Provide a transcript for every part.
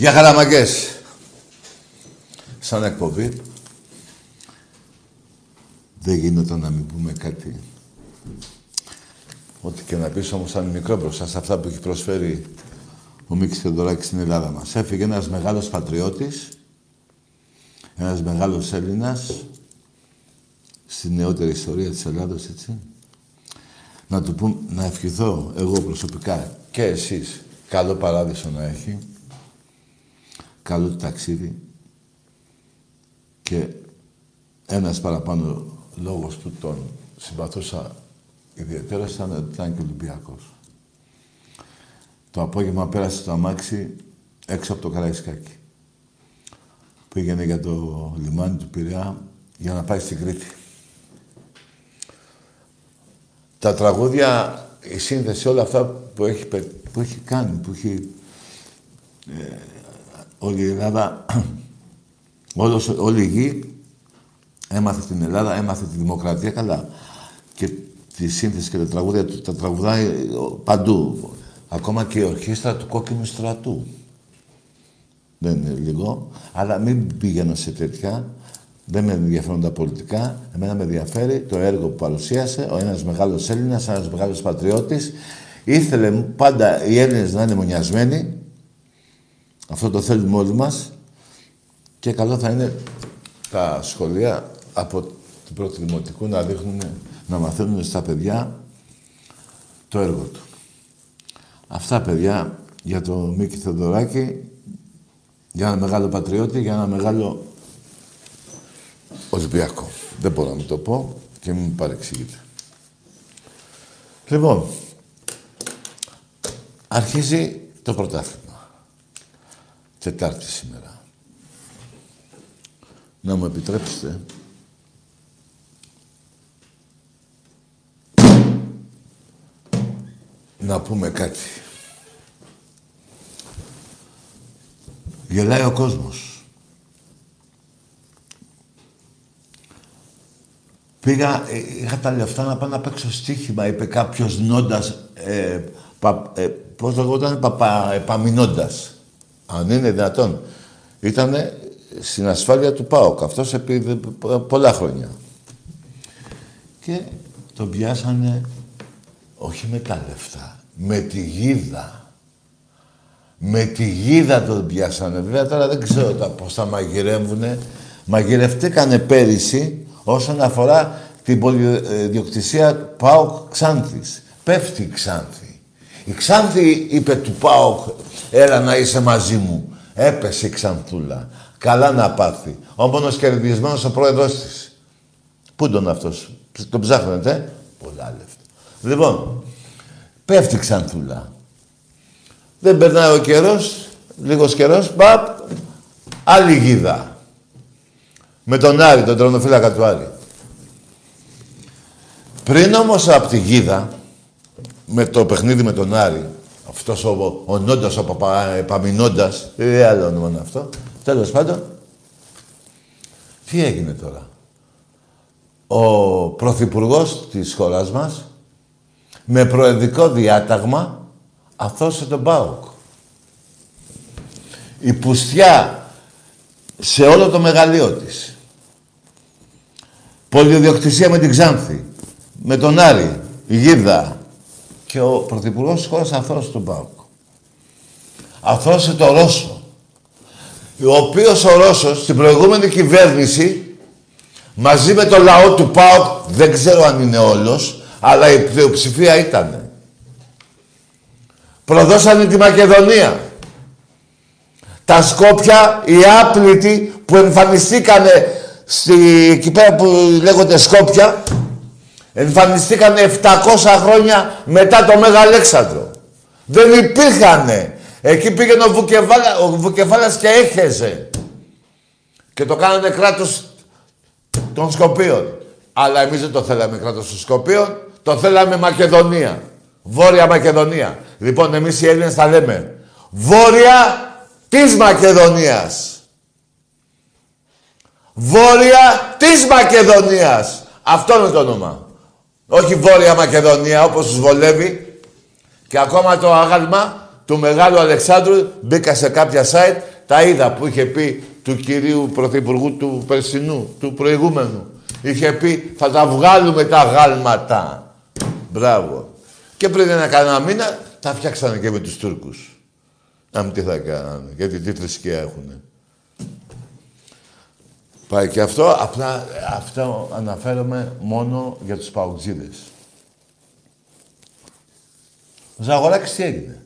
Για χαραμαγκές. Σαν εκπομπή. Δεν γίνεται να μην πούμε κάτι. Ό,τι και να πεις όμως σαν μικρό μπροστά σε αυτά που έχει προσφέρει ο Μίκης Θεοδωράκης στην Ελλάδα μας. Έφυγε ένας μεγάλος πατριώτης, ένας μεγάλος Έλληνας, στη νεότερη ιστορία της Ελλάδος, έτσι. Να του πούμε, να ευχηθώ εγώ προσωπικά και εσείς καλό παράδεισο να έχει, καλό ταξίδι και ένας παραπάνω λόγος που τον συμπαθούσα ιδιαίτερα ήταν, ήταν και Ολυμπιακός. Το απόγευμα πέρασε το αμάξι έξω από το Καραϊσκάκι. Πήγαινε για το λιμάνι του Πειραιά για να πάει στην Κρήτη. Τα τραγούδια, η σύνθεση, όλα αυτά που έχει, που έχει κάνει, που έχει ε, όλη η Ελλάδα, όλος, όλη η γη έμαθε την Ελλάδα, έμαθε τη δημοκρατία καλά. Και τη σύνθεση και τα τραγούδια του τα τραγουδάει παντού. Ακόμα και η ορχήστρα του κόκκινου στρατού. Δεν είναι λίγο. Αλλά μην πήγαινα σε τέτοια. Δεν με ενδιαφέρουν τα πολιτικά. Εμένα με ενδιαφέρει το έργο που παρουσίασε ο ένας μεγάλος Έλληνας, ένας μεγάλος πατριώτης. Ήθελε πάντα οι Έλληνες να είναι μονιασμένοι. Αυτό το θέλουμε όλοι μας. Και καλό θα είναι τα σχολεία από την πρώτη δημοτικού να δείχνουν, να μαθαίνουν στα παιδιά το έργο του. Αυτά, παιδιά, για το Μίκη Θεοδωράκη, για ένα μεγάλο πατριώτη, για ένα μεγάλο Ολυμπιακό. Δεν μπορώ να μην το πω και μην παρεξηγείτε. Λοιπόν, αρχίζει το πρωτάθλημα. Τετάρτη σήμερα. Να μου επιτρέψετε να πούμε κάτι. Γελάει ο κόσμος. Πήγα, ε, είχα τα λεφτά να πάω να παίξω στοίχημα, είπε κάποιος νόντας, ε, πα, ε, πώς λεγόταν, παπα, επαμεινώντας. Αν είναι δυνατόν. Ήτανε στην ασφάλεια του ΠΑΟΚ, αυτός επί πολλά χρόνια. Και τον πιάσανε όχι με τα λεφτά, με τη γίδα. Με τη γίδα τον πιάσανε. Βέβαια τώρα δεν ξέρω τα, πώς τα μαγειρεύουνε. Μαγειρευτήκανε πέρυσι όσον αφορά την πολυδιοκτησία ΠΑΟΚ Ξάνθης. Πέφτει η Ξάνθη. Η Ξάνθη είπε του ΠΑΟΚ, έλα να είσαι μαζί μου. Έπεσε η Ξανθούλα. Καλά να πάθει. Ο μόνος κερδισμένος ο πρόεδρος της. Πού τον αυτός; Τον ψάχνετε. Πολλά λεφτά. Λοιπόν, πέφτει ξανθούλα. Δεν περνάει ο καιρός, λίγος καιρός, παπ, άλλη γίδα. Με τον Άρη, τον τρονοφύλακα του Άρη. Πριν όμως από τη γίδα, με το παιχνίδι με τον Άρη, αυτός ο, ο Νόντας, ο Παπαμινώντας, δεν άλλο όνομα είναι αυτό, τέλος πάντων, τι έγινε τώρα; Ο Πρωθυπουργός της χώρας μας με προεδρικό διάταγμα αθώσε τον ΠΑΟΚ. Η πουστιά σε όλο το μεγαλείο της. Πολυδιοκτησία με την Ξάνθη, με τον Άρη, η Γίδα και ο Πρωθυπουργός της χώρας αθώσε τον ΠΑΟΚ. Αθώσε τον Ρώσο, ο οποίος ο Ρώσος στην προηγούμενη κυβέρνηση μαζί με το λαό του ΠΑΟΚ, δεν ξέρω αν είναι όλος, αλλά η πλειοψηφία ήταν. Προδώσανε τη Μακεδονία. Τα Σκόπια, οι άπλητοι που εμφανιστήκανε στη, εκεί πέρα που λέγονται Σκόπια, εμφανιστήκανε 700 χρόνια μετά το Μέγα Αλέξανδρο. Δεν υπήρχανε. Εκεί πήγαινε ο, Βουκεφάλα, ο Βουκεφάλας και έχεζε. Και το κάνανε κράτος των Σκοπίων. Αλλά εμείς δεν το θέλαμε κράτος των Σκοπίων. Το θέλαμε Μακεδονία. Βόρεια Μακεδονία. Λοιπόν, εμείς οι Έλληνες θα λέμε Βόρεια της Μακεδονίας. Βόρεια της Μακεδονίας. Αυτό είναι το όνομα. Όχι Βόρεια Μακεδονία, όπως τους βολεύει. Και ακόμα το άγαλμα, του Μεγάλου Αλεξάνδρου, μπήκα σε κάποια site, τα είδα που είχε πει του κυρίου Πρωθυπουργού του Περσινού, του προηγούμενου. Είχε πει θα τα βγάλουμε τα γάλματα. Μπράβο. Και πριν ένα κανένα μήνα τα φτιάξανε και με τους Τούρκους. Να μην τι θα κάνανε, γιατί τι θρησκεία έχουνε. Πάει και αυτό, απλά αυτό αναφέρομαι μόνο για τους παουτζίδες. Ο Ζαγοράκης τι έγινε;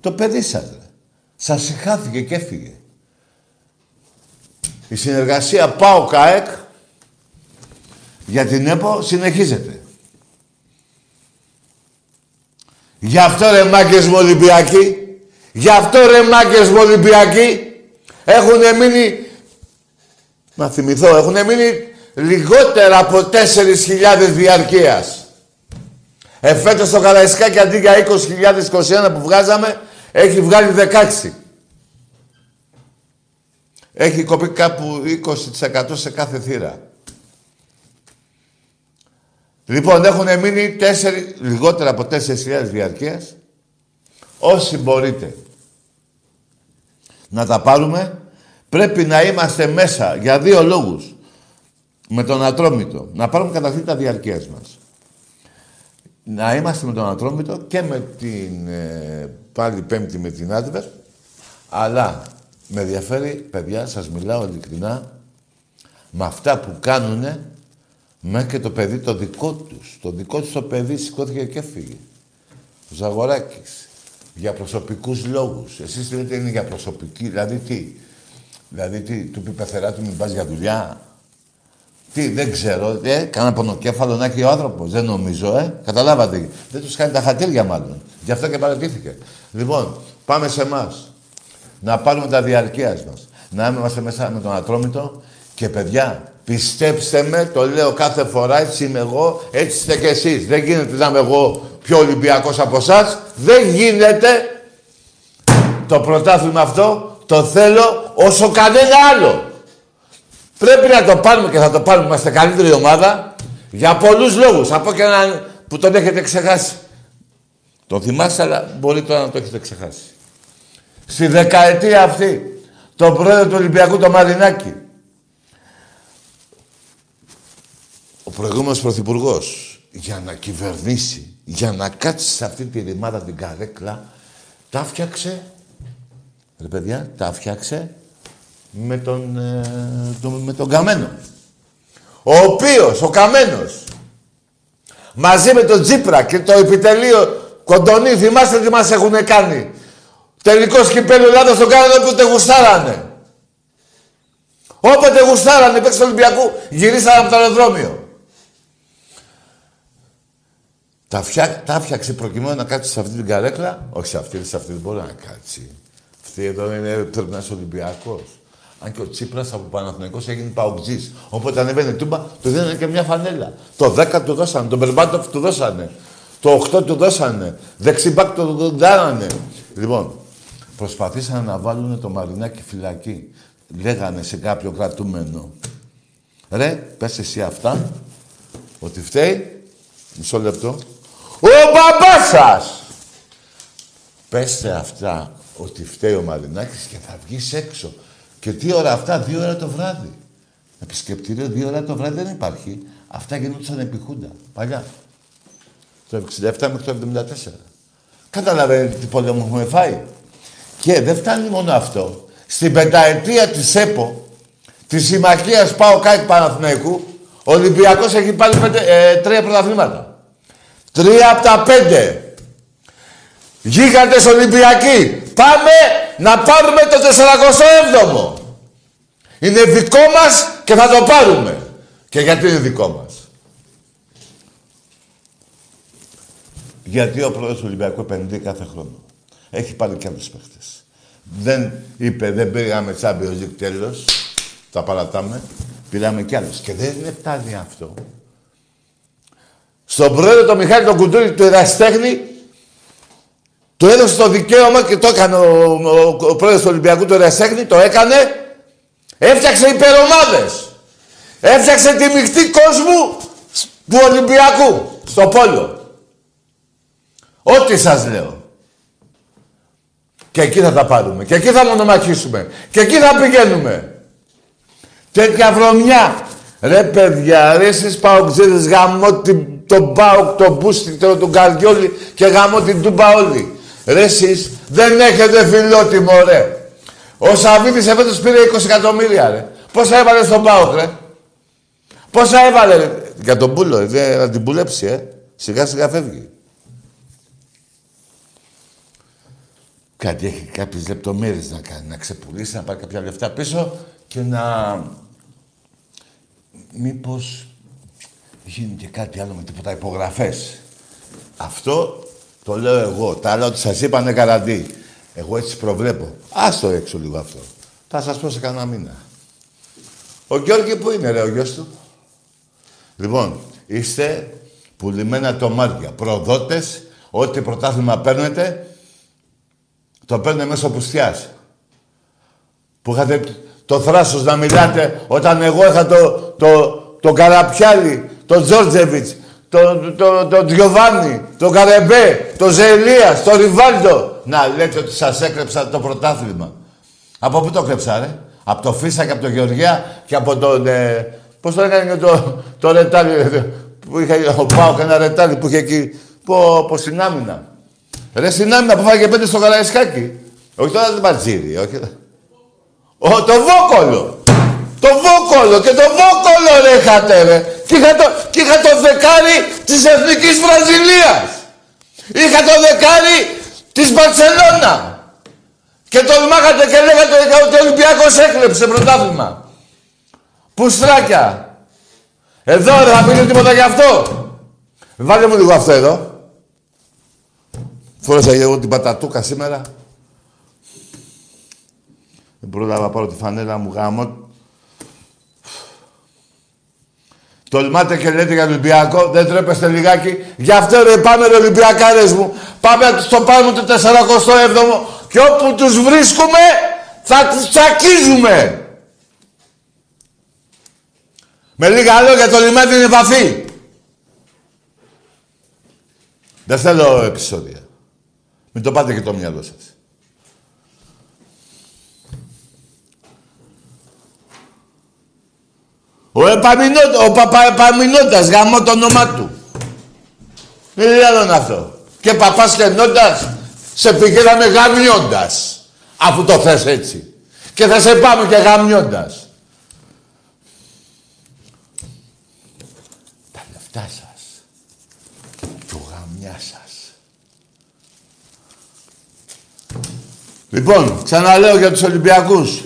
Το παιδί σας, ρε. Σας συγχάθηκε και έφυγε. Η συνεργασία ΠΑΟ ΚΑΕΚ για την ΕΠΟ συνεχίζεται. Γι' αυτό ρε μάγκες μου Ολυμπιακοί, γι' αυτό ρε μάγκες μου Ολυμπιακοί, έχουν μείνει, να θυμηθώ, έχουν μείνει λιγότερα από 4.000 διαρκείας. Εφέτος το Καραϊσκάκι αντί για 20.021 που βγάζαμε, έχει βγάλει 16. Έχει κοπεί κάπου 20% σε κάθε θύρα. Λοιπόν, έχουν μείνει τέσσερι, λιγότερα από 4.000 διαρκείας. Όσοι μπορείτε να τα πάρουμε, πρέπει να είμαστε μέσα για δύο λόγους. Με τον Ατρόμητο. Να πάρουμε καταρχήν τα διαρκείας μας. Να είμαστε με τον Ατρόμητο και με την ε, πάλι πέμπτη με την Άντβερ. Αλλά με ενδιαφέρει, παιδιά, σας μιλάω ειλικρινά, με αυτά που κάνουνε Μέχρι και το παιδί το δικό τους. Το δικό τους το παιδί σηκώθηκε και έφυγε. Ο Ζαγοράκης. Για προσωπικούς λόγους. Εσείς λέτε είναι για προσωπική. Δηλαδή τι; Δηλαδή τι. Του πει πεθερά του μην πας για δουλειά. Τι, δεν ξέρω. Ε, κάνα πονοκέφαλο να έχει ο άνθρωπος. Δεν νομίζω, ε. Καταλάβατε. Δεν τους κάνει τα χατήρια μάλλον. Γι' αυτό και παρατήθηκε. Λοιπόν, πάμε σε εμάς. Να πάρουμε τα διαρκείας μας. Να είμαστε μέσα με τον Ατρόμητο και παιδιά, Πιστέψτε με, το λέω κάθε φορά, έτσι είμαι εγώ, έτσι είστε κι εσείς. Δεν γίνεται να είμαι εγώ πιο Ολυμπιακός από εσάς. Δεν γίνεται το πρωτάθλημα αυτό, το θέλω όσο κανένα άλλο. Πρέπει να το πάρουμε και θα το πάρουμε, είμαστε καλύτερη ομάδα, για πολλούς λόγους. Από και έναν που τον έχετε ξεχάσει. Το θυμάστε, αλλά μπορεί τώρα να το έχετε ξεχάσει. Στη δεκαετία αυτή, το πρόεδρο του Ολυμπιακού, το Μαρινάκη, ο προηγούμενος Πρωθυπουργός για να κυβερνήσει, για να κάτσει σε αυτή τη ρημάδα την καρέκλα, τα φτιάξε, ρε παιδιά, τα φτιάξε με τον, ε, με τον Καμένο. Ο οποίος, ο Καμένος, μαζί με τον Τζίπρα και το επιτελείο Κοντονή, θυμάστε τι μας έχουν κάνει. Τελικό σκυπέλο Ελλάδας στον κάνανε όποτε γουστάρανε. Όποτε γουστάρανε, παίξε του Ολυμπιακού, γυρίσανε από το αεροδρόμιο. Τα, φτιά, τα φτιάξε προκειμένου να κάτσεις σε αυτή την καρέκλα. Όχι σε αυτή, σε αυτή δεν μπορεί να κάτσει. Αυτή εδώ είναι, πρέπει να είσαι Ολυμπιακός. Αν και ο Τσίπρας από Παναθηναϊκός έγινε παουτζή. Οπότε ανεβαίνει τούμπα, του δίνανε και μια φανέλα. Το 10 του δώσανε, τον Μπερμπάντοφ του δώσανε. Το 8 του δώσανε. Δεξιμπάκ το δάνανε. Λοιπόν, προσπαθήσανε να βάλουν το Μαρινάκι φυλακή. Λέγανε σε κάποιο κρατούμενο. Ρε, πες εσύ αυτά, ότι φταίει, μισό λεπτό, ο μπαμπάς σας. Πέστε αυτά ότι φταίει ο Μαρινάκης και θα βγεις έξω. Και τι ώρα αυτά, δύο ώρα το βράδυ. Επισκεπτήριο δύο ώρα το βράδυ δεν υπάρχει. Αυτά γινόντουσαν επί Χούντα, παλιά. Το 67 μέχρι το 74. Καταλαβαίνετε τι πόλεμο έχουμε φάει. Και δεν φτάνει μόνο αυτό. Στην πενταετία της ΕΠΟ, της Συμμαχίας Πάω Κάτι Παναθηναϊκού, ο Ολυμπιακός έχει πάλι πέντε, ε, τρία πρωταθλήματα. Τρία από τα πέντε. Γίγαντες Ολυμπιακοί. Πάμε να πάρουμε το 47ο. Είναι δικό μας και θα το πάρουμε. Και γιατί είναι δικό μας; Γιατί ο πρόεδρος του Ολυμπιακού επενδύει κάθε χρόνο. Έχει πάρει και άλλους παίχτες. Δεν είπε, δεν πήγαμε Champions League τέλος. Τα παρατάμε. Πήραμε κι άλλους. Και δεν είναι φτάνει αυτό. Στον πρόεδρο τον Μιχάλη τον Κουντούρη του Εραστέχνη του έδωσε το δικαίωμα και το έκανε ο, ο, ο πρόεδρος του Ολυμπιακού του Εραστέχνη, το έκανε. Έφτιαξε υπερομάδες. Έφτιαξε τη μειχτή κόσμου του Ολυμπιακού στο πόλο. Ό,τι σας λέω. Και εκεί θα τα πάρουμε. Και εκεί θα μονομαχήσουμε. Και εκεί θα πηγαίνουμε. Τέτοια βρωμιά. Ρε παιδιά, ρε εσείς παοξίδες, γαμώ τον Πάοκ, τον Μπούστικτρο, τον Καρδιόλη και γαμώ την Τούμπα όλοι. Ρε εσείς δεν έχετε φιλότιμο ρε. Ο Σαββίδης εφέτος πήρε 20 εκατομμύρια ρε. Πόσα έβαλε στον Πάοκ ρε; Πόσα έβαλε ρε; Για τον Πούλο, ρε, να την πουλέψει ε. Σιγά σιγά φεύγει. Κάτι έχει κάποιες λεπτομέρειες να κάνει, να ξεπουλήσει, να πάρει κάποια λεφτά πίσω και να... Μήπως γίνει και κάτι άλλο με τίποτα υπογραφές. Αυτό το λέω εγώ. Τα άλλα ότι σας είπανε καραντί. Εγώ έτσι προβλέπω. Άστο έξω λίγο αυτό. Θα σας πω σε κανένα μήνα. Ο Γιώργη που είναι ρε ο γιος του. Λοιπόν, είστε πουλημένα τομάρια. Προδότες, ό,τι πρωτάθλημα παίρνετε, το παίρνετε μέσω πουστιάς. Που είχατε το θράσος να μιλάτε όταν εγώ είχα το, το, το καραπιάλι, το Τζόρτζεβιτς, το, το, το Τζιοβάνι, το Καρεμπέ, το Ζελίας, το Ριβάλτο. Να λέτε ότι σας έκρεψα το πρωτάθλημα. Από πού το κλέψα, ρε; Από το Φίσα και από το Γεωργιά και από τον... Ε, πώς το έκανε και το, το ρετάλι, που είχε ο Πάο και ένα ρετάλι που είχε εκεί, πω, πω στην άμυνα. Ρε στην άμυνα που φάγε πέντε στο Καραϊσκάκι. Όχι τώρα δεν Μπατζήρι, όχι. Ο, το Βόκολο. Το Βόκολο και το Βόκολο ρε είχατε ρε. Και είχα το, και είχα το δεκάρι της Εθνικής Βραζιλίας. Είχα το δεκάρι της Μπαρσελώνα. Και τολμάγατε και λέγατε ότι ο Ολυμπιάκος έκλεψε πρωτάθλημα. Πουστράκια. Εδώ ρε, θα πείτε τίποτα γι' αυτό; Βάλτε μου λίγο αυτό εδώ. Φόρεσα εγώ την πατατούκα σήμερα. Δεν πρόλαβα να πάρω τη φανέλα μου γάμο. Τολμάτε και λέτε για Ολυμπιακό, δεν τρέπεστε λιγάκι. Γι' αυτό ρε πάμε ρε Ολυμπιακάρες μου. Πάμε στο πάνω του 47ο και όπου τους βρίσκουμε θα τους τσακίζουμε. Με λίγα λόγια το λιμάνι είναι βαθύ. Δεν θέλω επεισόδια. Μην το πάτε και το μυαλό σας. Ο, Επαμινότα, ο Παπαεπαμινώτας, γαμώ το όνομά του. Είναι άλλο αυτό. Και παπάς και νότας, σε πηγαίναμε γαμιώντας. Αφού το θες έτσι. Και θα σε πάμε και γαμιώντας. Τα λεφτά σας. Και ο γαμιά σας. Λοιπόν, ξαναλέω για τους Ολυμπιακούς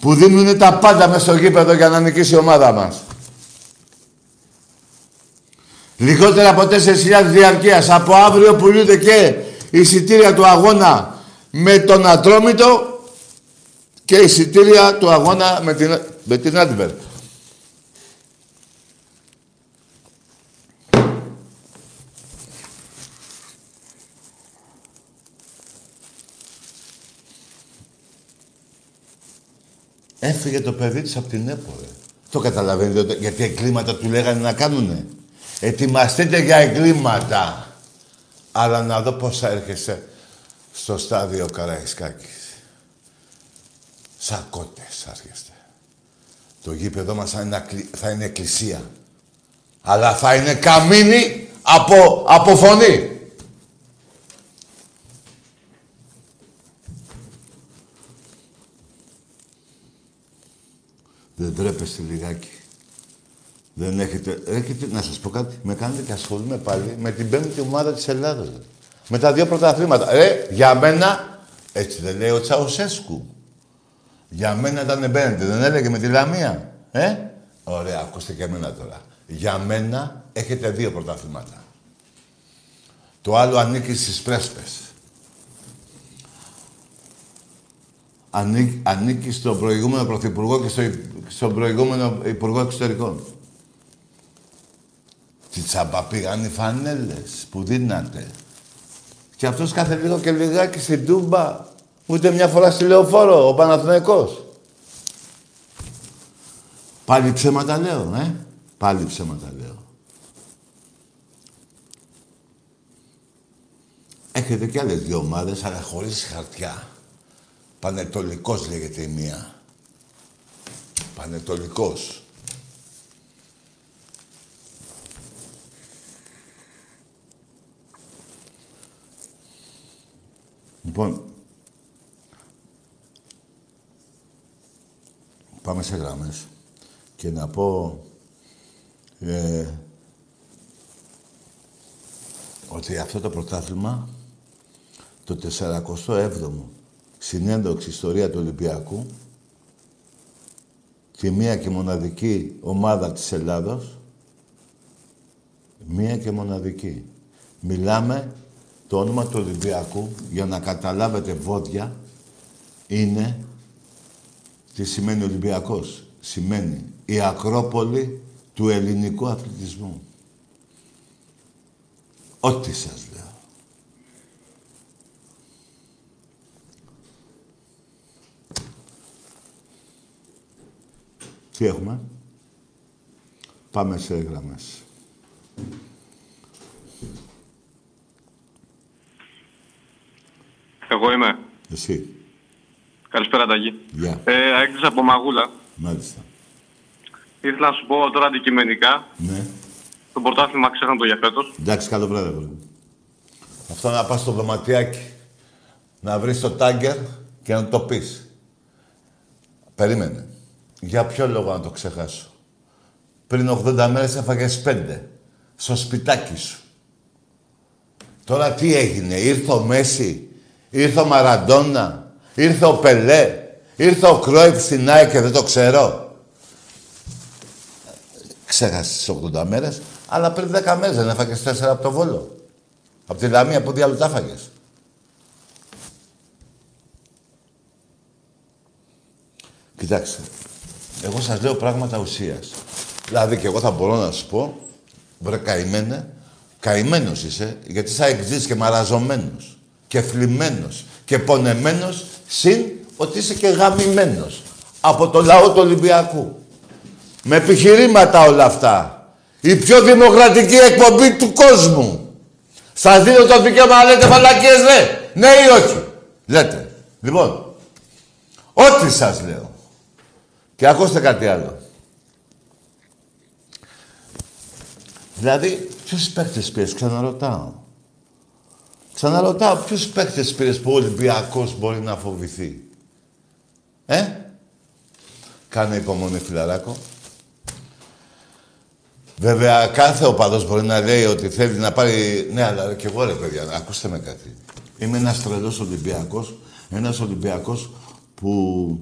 που δίνουν τα πάντα μέσα στο γήπεδο για να νικήσει η ομάδα μας. Λιγότερα από 4.000 διαρκείας. Από αύριο πουλούνται και εισιτήρια του αγώνα με τον Ατρόμητο και εισιτήρια του αγώνα με την, με την Advert. Έφυγε το παιδί της από την ΕΠΟ, Το καταλαβαίνετε, γιατί εγκλήματα του λέγανε να κάνουνε. Ετοιμαστείτε για εγκλήματα. Αλλά να δω πώς θα έρχεσαι στο στάδιο Καραϊσκάκης. Σαν κότες έρχεστε. Το γήπεδο μας θα είναι, θα είναι εκκλησία. Αλλά θα είναι καμίνι από, από φωνή. Δεν τρέπεστε λιγάκι. Δεν έχετε, έχετε, να σας πω κάτι, με κάνετε και ασχολούμαι πάλι με την πέμπτη ομάδα της Ελλάδας. Με τα δύο πρωταθλήματα. Ε, για μένα, έτσι δεν λέει ο Τσαουσέσκου. Για μένα ήταν μπαίνετε, δεν έλεγε με τη Λαμία. Ε, ωραία, ακούστε και εμένα τώρα. Για μένα έχετε δύο πρωταθλήματα. Το άλλο ανήκει στις πρέσπες. Ανήκει, ανήκει στον προηγούμενο Πρωθυπουργό και στο, στον προηγούμενο Υπουργό Εξωτερικών. Τι τσάμπα πήγαν οι φανέλες που δίνατε. Και αυτός κάθε λίγο και λιγάκι στην Τούμπα, ούτε μια φορά στη Λεωφόρο, ο Παναθηναϊκός. Πάλι ψέματα λέω, ε. Πάλι ψέματα λέω. Έχετε και άλλες δύο ομάδες, αλλά χωρίς χαρτιά. Πανετολικός λέγεται η μία. Πανετολικός. Λοιπόν, πάμε σε γράμμες και να πω ε, ότι αυτό το πρωτάθλημα το 47ο συνέντευξη ιστορία του Ολυμπιακού και μία και μοναδική ομάδα της Ελλάδος μία και μοναδική. Μιλάμε το όνομα του Ολυμπιακού, για να καταλάβετε βόδια, είναι τι σημαίνει Ολυμπιακός. Σημαίνει η Ακρόπολη του ελληνικού αθλητισμού. Ό,τι σας λέω. Τι έχουμε; Πάμε σε γραμμές. Εγώ είμαι. Εσύ. Καλησπέρα, Ταγί. Γεια. Ε, έκλεισα από Μαγούλα. Μάλιστα. Ήθελα να σου πω τώρα αντικειμενικά. Ναι. Το πρωτάθλημα ξέχνω το για φέτος. Εντάξει, καλό βράδυ, βρε. Αυτό να πας στο δωματιάκι, να βρεις το τάγκερ και να το πεις. Περίμενε. Για ποιο λόγο να το ξεχάσω; Πριν 80 μέρες έφαγες πέντε. Στο σπιτάκι σου. Τώρα τι έγινε; Ήρθε ο Μέση. Ήρθε ο Μαραντόνα. Ήρθε ο Πελέ. Ήρθε ο Κρόιφ στην ΑΕΚ και δεν το ξέρω. Ξέχασες τις 80 μέρες. Αλλά πριν 10 μέρες δεν έφαγες 4 από το Βόλο. Από τη Λαμία που διάλογο τα έφαγες. Κοιτάξτε, εγώ σας λέω πράγματα ουσίας. Δηλαδή και εγώ θα μπορώ να σου πω, βρε καημένε, καημένος είσαι, γιατί θα εκδείς και μαραζωμένος και θλιμμένος και πονεμένος, συν ότι είσαι και γαμημένος από το λαό του Ολυμπιακού. Με επιχειρήματα όλα αυτά. Η πιο δημοκρατική εκπομπή του κόσμου. Σας δίνω το δικαίωμα να λέτε φαλακίες, ναι. Ναι ή όχι. Λέτε. Λοιπόν, ό,τι σας λέω. Και ακούστε κάτι άλλο. Δηλαδή, ποιους παίκτες πήρες, ξαναρωτάω. Ξαναρωτάω, ποιους παίκτες πήρες που ο Ολυμπιακός μπορεί να φοβηθεί. Ε; Κάνε υπομονή, φιλαράκο. Βέβαια, κάθε οπαδός μπορεί να λέει ότι θέλει να πάρει... Ναι, αλλά και εγώ ρε παιδιά, ακούστε με κάτι. Είμαι ένας τρελός Ολυμπιακός, ένας Ολυμπιακός που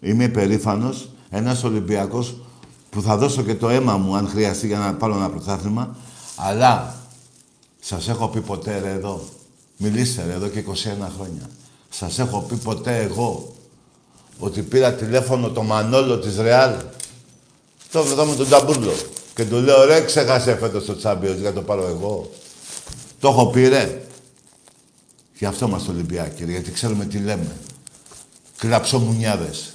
είμαι περήφανος, ένας Ολυμπιακός που θα δώσω και το αίμα μου αν χρειαστεί για να πάρω ένα πρωτάθλημα, αλλά σας έχω πει ποτέ ρε εδώ, μιλήστε ρε εδώ και 21 χρόνια. Σας έχω πει ποτέ εγώ ότι πήρα τηλέφωνο το Μανόλο της Ρεάλ. Το εδώ με τον Ταμπούρλο. Και του λέω, ρε, ξέχασε φέτος το Champions για το πάρω εγώ. Το έχω πει, ρε. Γι' αυτό είμαστε Ολυμπιακοί, γιατί ξέρουμε τι λέμε. Κλαψομουνιάδες.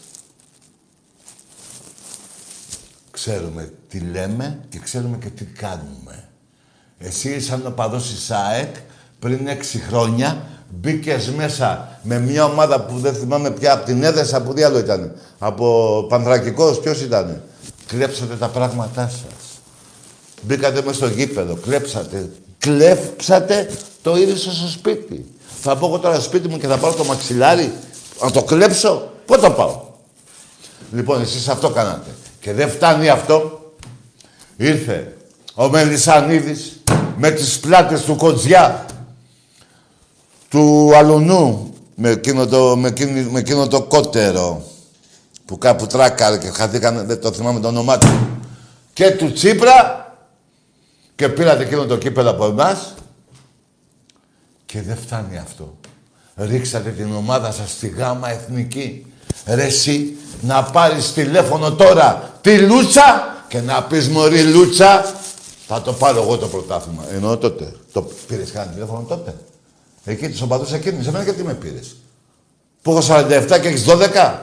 Ξέρουμε τι λέμε και ξέρουμε και τι κάνουμε. Εσύ, σαν ο παδός της ΑΕΚ, πριν έξι χρόνια, μπήκες μέσα με μια ομάδα που δεν θυμάμαι πια από την Έδεσα, που διάλογο ήταν. Από Πανδρακικός, ποιος ήταν; Κλέψατε τα πράγματά σας. Μπήκατε μέσα στο γήπεδο, κλέψατε. Κλέψατε το ήρθα στο σπίτι. Θα πω εγώ τώρα στο σπίτι μου και θα πάρω το μαξιλάρι, να το κλέψω. Πού το πάω; Λοιπόν, εσείς αυτό κάνατε. Και δεν φτάνει αυτό. Ήρθε ο Μελισανίδης με τις πλάτες του Κοτζιά, του Αλουνού, με εκείνο το, με εκείνο, με εκείνο το κότερο που κάπου τράκαρε και χαθήκαν, δεν το θυμάμαι το όνομά του. Και του Τσίπρα και πήρατε εκείνο το κύπελο από εμάς και δεν φτάνει αυτό. Ρίξατε την ομάδα σας στη γάμα εθνική. Ρε εσύ, να πάρεις τηλέφωνο τώρα τη Λούτσα και να πεις μωρή Λούτσα θα το πάρω εγώ το πρωτάθλημα. Εννοώ τότε. Το πήρες κανένα τηλέφωνο τότε; Εκεί τους οπαδούς εκείνους. Εμένα γιατί με πήρες; Που έχω 47 και έχεις 12.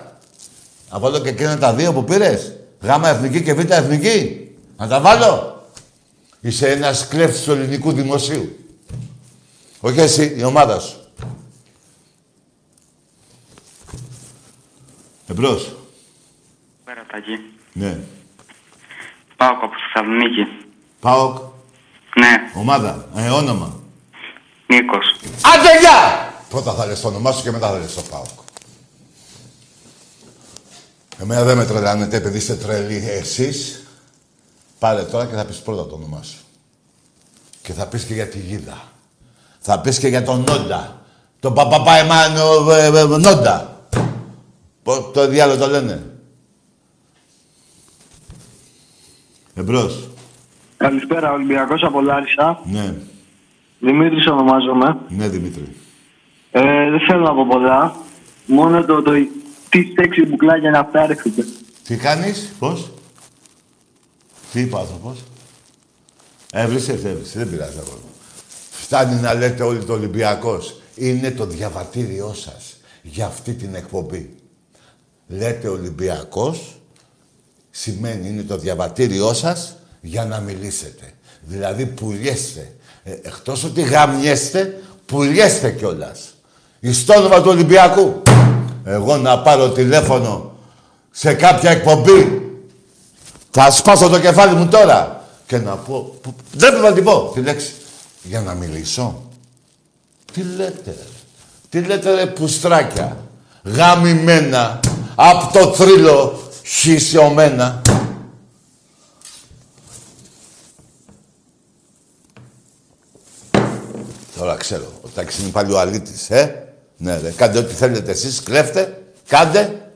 Από εδώ και εκείνα τα δύο που πήρες; Γάμα εθνική και β' εθνική; Να τα βάλω; Είσαι ένας κλέφτης του ελληνικού δημοσίου. Όχι εσύ, η ομάδα σου. Εμπρός. Πέρα Τάκη. Ναι. Πάω από Θεσσαλονίκη. ΠΑΟΚ. Ναι, Ομάδα. Ε, όνομα. Νίκος. Άντε, γεια! Πρώτα θα λες το όνομά σου και μετά θα λες το ΠΑΟΚ. Εμένα δεν με τρελάνετε επειδή είστε τρελοί εσείς. Πάρε τώρα και θα πεις πρώτα το όνομά σου. Και θα πεις και για τη Γίδα. Θα πεις και για τον Νόντα. Τον Παπαπά Εμάνο ε, ε, Νόντα. Πώς το διάλογο το λένε. Εμπρός. Καλησπέρα, Ολυμπιακός από Λάρισα. Ναι. Δημήτρης ονομάζομαι. Ναι, Δημήτρη. Ε, δεν θέλω να πω πολλά. Μόνο το, το τι σεξι μπουκλάκια να αυτά έρχεται. Τι κάνεις, πώς; Τι είπε ο άνθρωπος. Έβρισες, έβρισες, δεν πειράζει αγόρι μου. Φτάνει να λέτε όλοι το Ολυμπιακός. Είναι το διαβατήριό σας για αυτή την εκπομπή. Λέτε Ολυμπιακός, σημαίνει είναι το διαβατήριό σας για να μιλήσετε. Δηλαδή πουλιέστε. Ε, εκτός ότι γαμιέστε, πουλιέστε κιόλας. Εις το όνομα του Ολυμπιακού. Εγώ να πάρω τηλέφωνο σε κάποια εκπομπή θα σπάσω το κεφάλι μου τώρα και να πω. που- Δεν πρέπει να την πω τη λέξη. Για να μιλήσω. Τι λέτε, ρε. Τι λέτε, ρε πουστράκια. Γαμημένα. Απ' το θρύλο χυσιωμένα. Τώρα ξέρω. Ο Τάκης είναι πάλι ο αλήτης, ε; Ναι, ρε. Κάντε ό,τι θέλετε εσείς. Κλέφτε. Κάντε.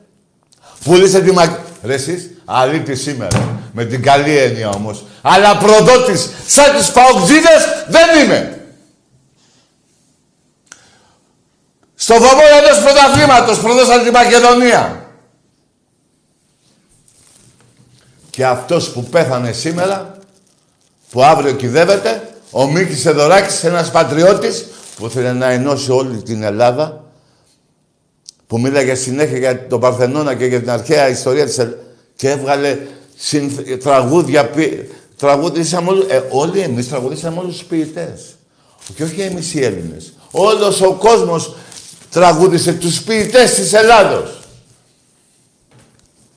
Πουλήστε τη μακ... Ρε εσείς, αλήτης σήμερα. Με την καλή έννοια όμως. Αλλά προδότης, σαν τους παοκτζίδες, δεν είμαι. Στο βωμό ενός πρωταθλήματος προδώσατε τη Μακεδονία. Και αυτός που πέθανε σήμερα, που αύριο κυδεύεται, ο Μίκης Εδωράκης, ένας πατριώτης, που ήθελε να ενώσει όλη την Ελλάδα, που μίλαγε συνέχεια για τον Παρθενώνα και για την αρχαία ιστορία της Ελλάδα και έβγαλε συνθ- τραγούδια, πι- τραγουδήσαμε όλοι, ε, όλοι εμείς τραγουδήσαμε όλους τους ποιητές. Και όχι εμείς οι Έλληνες. Όλος ο κόσμος τραγούδισε τους ποιητές της Ελλάδος.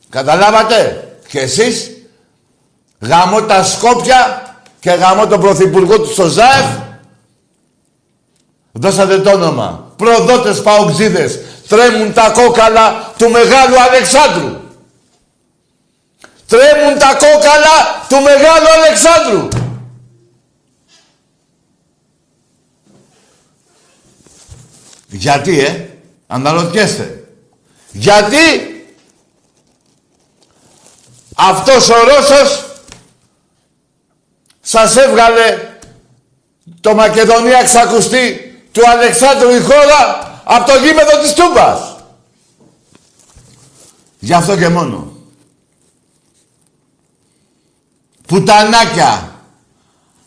Καταλάβατε; Και εσείς; Γαμώ τα Σκόπια και γαμώ τον Πρωθυπουργό του στο ΖΑΕΦ Δώσατε το όνομα. Προδότες παοξίδες. Τρέμουν τα κόκαλα του Μεγάλου Αλεξάνδρου. Τρέμουν τα κόκαλα του Μεγάλου Αλεξάνδρου. Γιατί, ε, αναρωτιέστε. Γιατί αυτός ο Ρώσος σας έβγαλε το Μακεδονία ξακουστεί του Αλεξάνδρου η χώρα από το γήπεδο της Τούμπας. Γι' αυτό και μόνο. Πουτανάκια.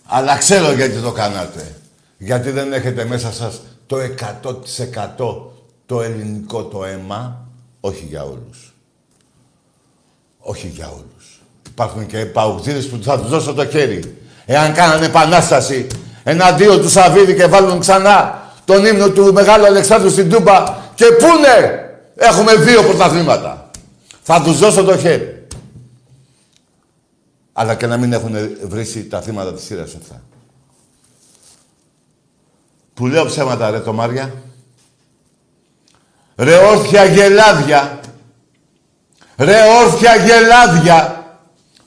Αλλά ξέρω γιατί το κάνατε. Γιατί δεν έχετε μέσα σας το 100% το ελληνικό το αίμα. Όχι για όλους. Όχι για όλους. Υπάρχουν και παουτζίδες που θα τους δώσω το χέρι. Εάν κάνανε επανάσταση εναντίον του Σαββίδη και βάλουν ξανά τον ύμνο του Μεγάλου Αλεξάνδρου στην Τούμπα και πούνε έχουμε δύο πρωταθλήματα. Θα τους δώσω το χέρι. Αλλά και να μην έχουν βρήσει τα θύματα της σειράς αυτά. Που λέω ψέματα ρε το Μάρια. Ρε όρθια γελάδια. Ρε όρθια γελάδια.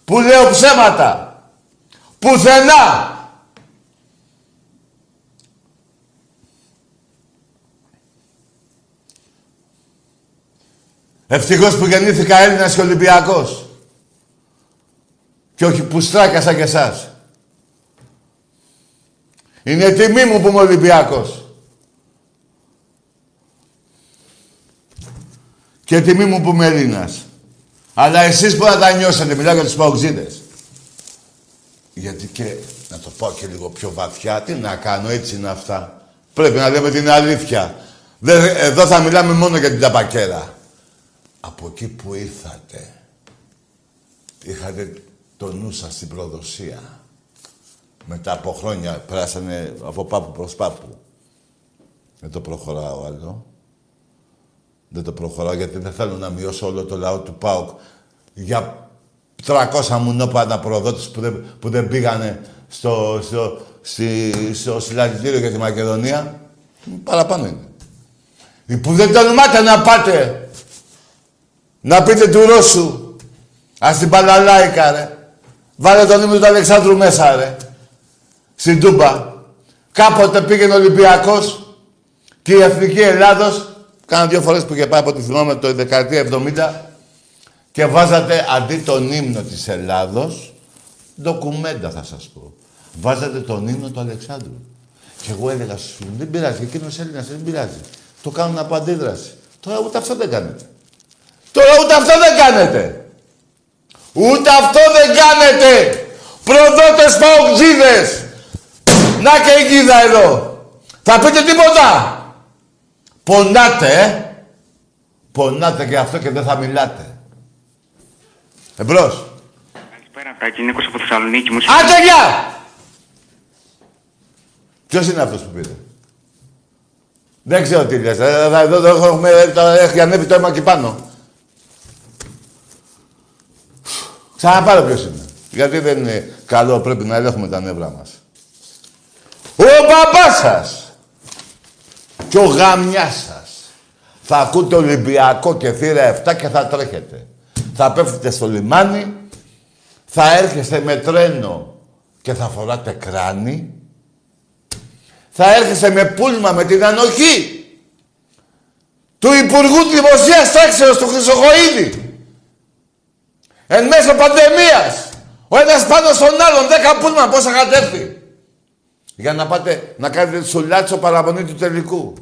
Που λέω ψέματα. Πουθενά. Ευτυχώς που γεννήθηκα Έλληνας και Ολυμπιακός. Και όχι πουστράκια σαν και εσάς. Είναι τιμή μου που είμαι Ολυμπιακός. Και τιμή μου που είμαι Έλληνας. Αλλά εσείς που θα τα νιώσετε, μιλάω για τους παοξίδες. Γιατί και, να το πω και λίγο πιο βαθιά, τι να κάνω, έτσι είναι αυτά. Πρέπει να λέμε την αλήθεια. Δεν, εδώ θα μιλάμε μόνο για την ταπακέρα. Από εκεί που ήρθατε, είχατε το νου σας στην προδοσία. Μετά από χρόνια, περάσανε από πάπου προς πάπου. Δεν το προχωράω άλλο. Δεν το προχωράω γιατί δεν θέλω να μειώσω όλο το λαό του ΠΑΟΚ για 300 μουνόπανα προδότες που δεν, που δεν πήγανε στο, στο, στη, στο συλλαλητήριο για τη Μακεδονία. Παραπάνω είναι. Που δεν τολμάτε να πάτε να πείτε του Ρώσου ας την παλαλάικα ρε. Βάλε τον ύμνο του Αλεξάνδρου μέσα ρε. Στην Τούμπα. Κάποτε πήγαινε ο Ολυμπιακός και η Εθνική Ελλάδος Κάνα δύο φορές που είχε πάει από τη θυμάμαι το δεκαετία 70 και βάζατε αντί τον ύμνο της Ελλάδος, ντοκουμέντα θα σας πω. Βάζατε τον ύμνο του Αλεξάνδρου. Και εγώ έλεγα σου, δεν πειράζει, εκείνος Έλληνας δεν πειράζει. Το κάνουν από αντίδραση. Τώρα ούτε αυτό δεν κάνετε. Τώρα ούτε αυτό δεν κάνετε. Ούτε αυτό δεν κάνετε. Προδότες παοξίδες. Να και η γίδα εδώ. Θα πείτε τίποτα. Πονάτε, ε. Πονάτε και αυτό και δεν θα μιλάτε. Εμπρός. Καλησπέρα, Τάκη. Νίκος από Θεσσαλονίκη. Μου Άντε, γεια! Ποιος είναι αυτός που πήρε; Δεν ξέρω τι λες. Ε, εδώ, εδώ, εδώ έχουμε, έχει ανέβει το αίμα εκεί πάνω. Ξαναπάρω ποιος είναι. Γιατί δεν είναι καλό, πρέπει να ελέγχουμε τα νεύρα μας. Ο μπαμπάς σας και ο γαμιάς σας θα ακούτε Ολυμπιακό και θύρα 7 και θα τρέχετε. Θα πέφτετε στο λιμάνι, θα έρχεστε με τρένο και θα φοράτε κράνη. Θα έρχεστε με πούλμα με την ανοχή του Υπουργού Δημοσίας Τάξεως του Χρυσοχοίδη. Εν μέσω πανδημίας. Ο ένας πάνω στον άλλον, δέκα πούλμα, πώς θα κατέρθει. Για να πάτε να κάνετε σουλάτσο παραμονή του τελικού.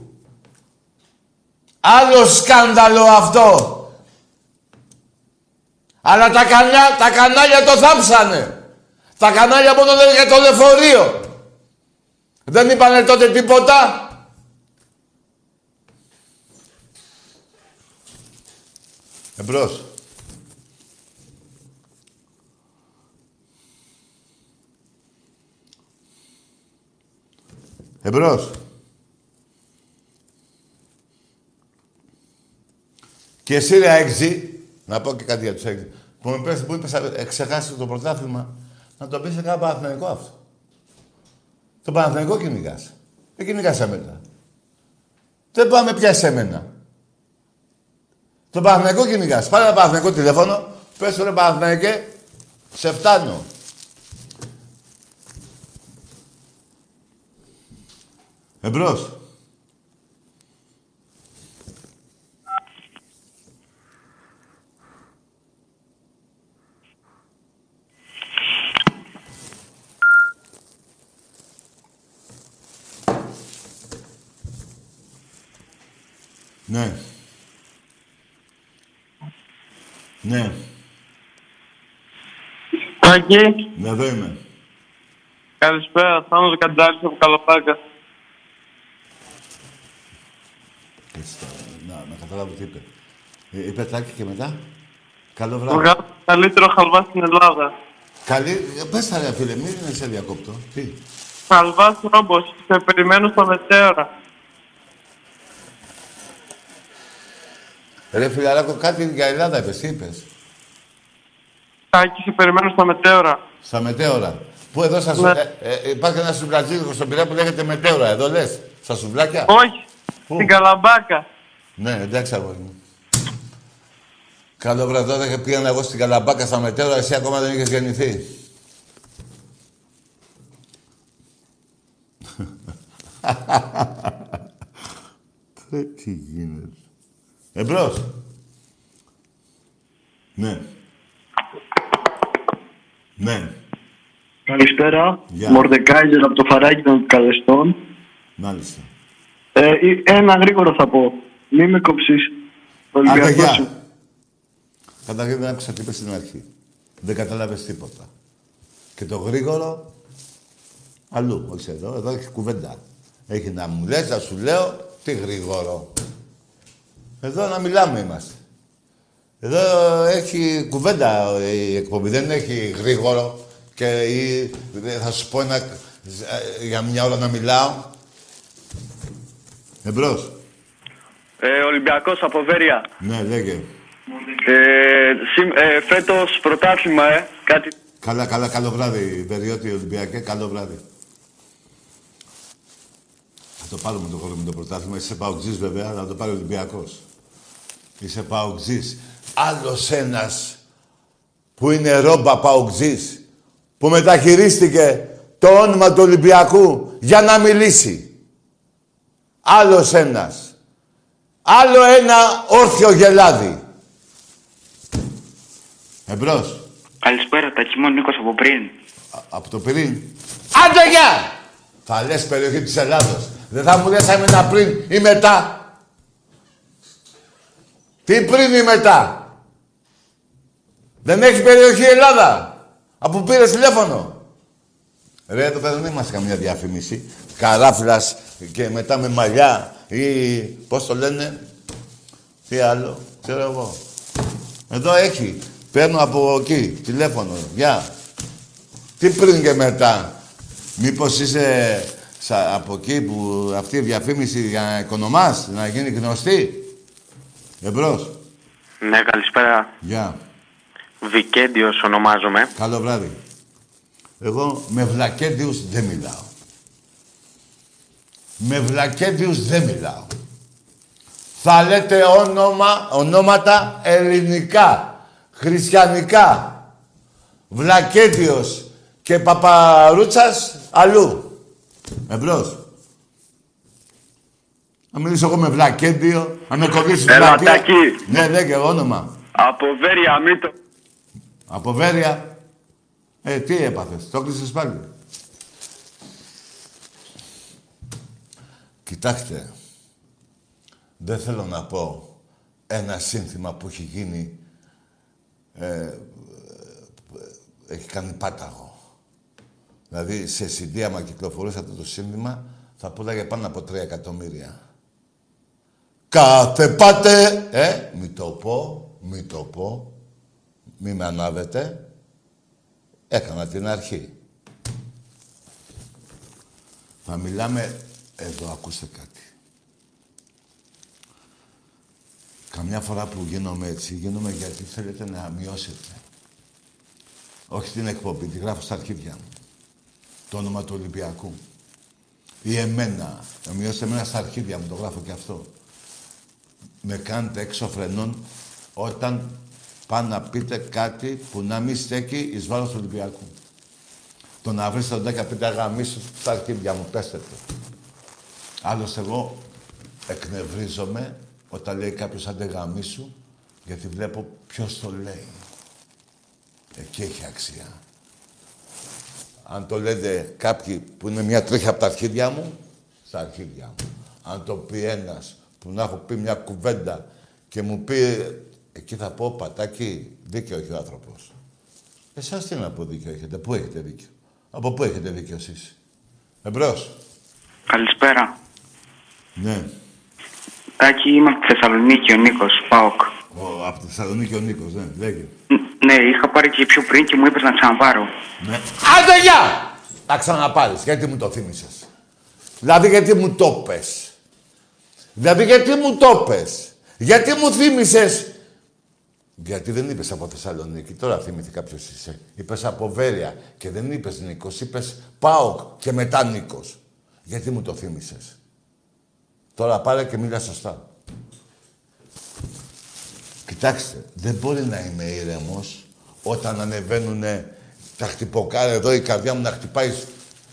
Άλλο σκάνδαλο αυτό. Αλλά τα, κανά, τα κανάλια το θάψανε. Τα κανάλια μόνο λένε για το λεωφορείο. Δεν είπανε τότε τίποτα. Εμπρός. Εμπρός. Και εσύ ρε έξι, να πω και κάτι για τους έξι, που με πες, που είπες, ε, ξεχάσεις το πρωτάθλημα, να το πεις σε κάνα Παναθηναϊκό αυτό. Το Παναθηναϊκό κυνηγάς. Δεν κυνηγάς εμένα. Δεν πάμε πια σε μένα. Το Παναθηναϊκό κυνηγάς. Πάρε ένα Παναθηναϊκό τηλέφωνο, πες ρε Παναθηναϊκέ, σε φτάνω. Εμπρός. Ναι. Ναι. Τάκη, Ναι, εδώ είμαι. καλησπέρα. Θάνος Καντζάρης από Καλοπάκα. Έτσι τώρα, να, να καταλάβω τι είπε. Ε, είπε τάκι και μετά. Καλό Το βράδυ. βγάζω το καλύτερο χαλβά στην Ελλάδα. Καλή... ε, Πες τα ρε φίλε, μην είναι σε διακόπτω. Τι; Χαλβάς ρόμπος. Σε περιμένω στα μετέωρα. Ρε φιλαράκο, κάτι για Ελλάδα είπες, τι είπες; Τάκη, σε περιμένω στα μετέωρα. Στα μετέωρα. Πού εδώ στα σου... Ναι. ε, ε, υπάρχει ένα σουβλατζίδικο στον Πειραιά που λέγεται μετέωρα. Εδώ λες. Στα σουβλάκια; Όχι, Πού; στην Καλαμπάκα. Ναι, εντάξει αγόρι μου. Καλό βράδυ, τότε πήγαινα εγώ στην Καλαμπάκα στα μετέωρα, εσύ ακόμα δεν είχες γεννηθεί. Ρε, τι γίνεται. Εμπρός. Ναι. Ναι. Καλησπέρα. Γεια. Μορδεκάιζερ από το φαράκι των καλεστών. Μάλιστα. Ε, ε, ένα γρήγορο θα πω. Μη με κόψεις. Το Άντε, Ολυμπιακός γεια. σου. Καταρχήν δεν άκουσα τι είπες στην αρχή. Δεν κατάλαβες τίποτα. Και το γρήγορο, αλλού, όχι εδώ. Εδώ έχει κουβέντα. Έχει να μου λες, να σου λέω, τι γρήγορο. Εδώ να μιλάμε είμαστε. Εδώ έχει κουβέντα η εκπομπή, δεν έχει γρήγορο και ή, θα σου πω ένα, για μια ώρα να μιλάω. Εμπρός. Ε, Ολυμπιακός από Βέρεια. Ναι, λέγε. Ε, συμ- ε, φέτος πρωτάθλημα, ε. Κάτι... Καλά, καλά, καλό βράδυ, Βεριώτη Ολυμπιακέ, καλό βράδυ. Θα το πάρουμε το χώρο με το πρωτάθλημα. Είσαι παουτζής βέβαια, αλλά θα το πάρει ο Ολυμπιακός. Είσαι παουτζής. Άλλος ένας που είναι ρόμπα παουτζής, που μεταχειρίστηκε το όνομα του Ολυμπιακού για να μιλήσει. Άλλος ένας. Άλλο ένα όρθιο γελάδι. Εμπρός. Καλησπέρα, Τάκη, μόνο Νίκος από πριν. Α- από το πριν. Άντε γεια! Θα λες περιοχή της Ελλάδος. Δεν θα μου λες αν ένα πριν ή μετά. Τι πριν ή μετά. Δεν έχεις περιοχή Ελλάδα. Από που πήρες τηλέφωνο; Ρε, εδώ πέρα δεν είμαστε καμία διαφήμιση. Καράφλας και μετά με μαλλιά ή πώς το λένε. Τι άλλο, ξέρω εγώ. Εδώ έχει. Παίρνω από εκεί τηλέφωνο. Γεια. Τι πριν και μετά. Μήπως είσαι σα- από εκεί που αυτή η διαφήμιση για να οικονομάς, να γίνει γνωστή; Εμπρός. Ναι, καλησπέρα. Γεια. Βικέντιος ονομάζομαι. Καλό βράδυ. Εγώ με βλακέντιους δεν μιλάω. Με βλακέντιους δεν μιλάω. Θα λέτε όνομα, ονόματα ελληνικά, χριστιανικά. Βλακέντιος και παπαρούτσας αλλού. Εμπρός. Να μιλήσω εγώ με βλακέντιο, να με κολλήσεις Έλα, βλακία. Τάκη. Ναι, λέγε όνομα. Από Βέρεια, Μήτο. Από Βέρεια. Ε, τι έπαθες, το έκλεισες πάλι. Κοιτάξτε, δεν θέλω να πω ένα σύνθημα που έχει γίνει, ε, ε, έχει κάνει πάταγο. Δηλαδή, σε CD, άμα κυκλοφορούσε αυτό το σύνθημα, θα πουλάγε πάνω από 3 εκατομμύρια. Κάθε πάτε, ε, μη το πω, μη το πω, μη με ανάβετε. Έκανα την αρχή. Θα μιλάμε εδώ, ακούστε κάτι. Καμιά φορά που γίνομαι έτσι, γίνομαι γιατί θέλετε να μειώσετε. Όχι την εκπομπή, τη γράφω στα αρχίδια μου. Το όνομα του Ολυμπιακού. Ή εμένα. Να μειώσετε εμένα στα αρχίδια μου, το γράφω και αυτό. Με κάνετε έξω φρενών όταν πάνε να πείτε κάτι που να μην στέκει εις βάρος του Ολυμπιακού. Το να βρεις τον 15 γαμίσου στα αρχίδια μου, πέστε το. Άλλωστε εγώ εκνευρίζομαι όταν λέει κάποιος άντε γαμίσου, γιατί βλέπω ποιος το λέει. Εκεί έχει αξία. Αν το λέτε κάποιοι που είναι μια τρίχα από τα αρχίδια μου, στα αρχίδια μου. Αν το πει ένας που να έχω πει μια κουβέντα και μου πει, εκεί θα πω πατάκι, δίκαιο έχει ο άνθρωπος. Εσάς τι να πω δίκαιο έχετε, πού έχετε δίκιο. Από πού έχετε δίκιο εσείς. Εμπρός. Καλησπέρα. Ναι. Τάκη, είμαι από τη Θεσσαλονίκη, ο Νίκος, ΠΑΟΚ. Ο, από τη Θεσσαλονίκη ο Νίκος, ναι, λέγε. Ν- Ναι, είχα πάρει και πιο πριν και μου είπες να ξαναπάρω. Ναι. Άντε γεια! Τα ξαναπάρεις. Γιατί μου το θύμισες. Δηλαδή γιατί μου το πες. Δηλαδή γιατί μου το πες. Γιατί μου θύμισες. Γιατί δεν είπες από Θεσσαλονίκη. Τώρα θυμήθηκα ποιος είσαι. Είπες από Βέρεια. Και δεν είπες Νίκος. Είπες ΠΑΟΚ και μετά Νίκος. Γιατί μου το θύμισες. Τώρα πάρε και μίλα σωστά. Κοιτάξτε, δεν μπορεί να είμαι ήρεμος όταν ανεβαίνουν τα χτυποκάρια εδώ η καρδιά μου να χτυπάει.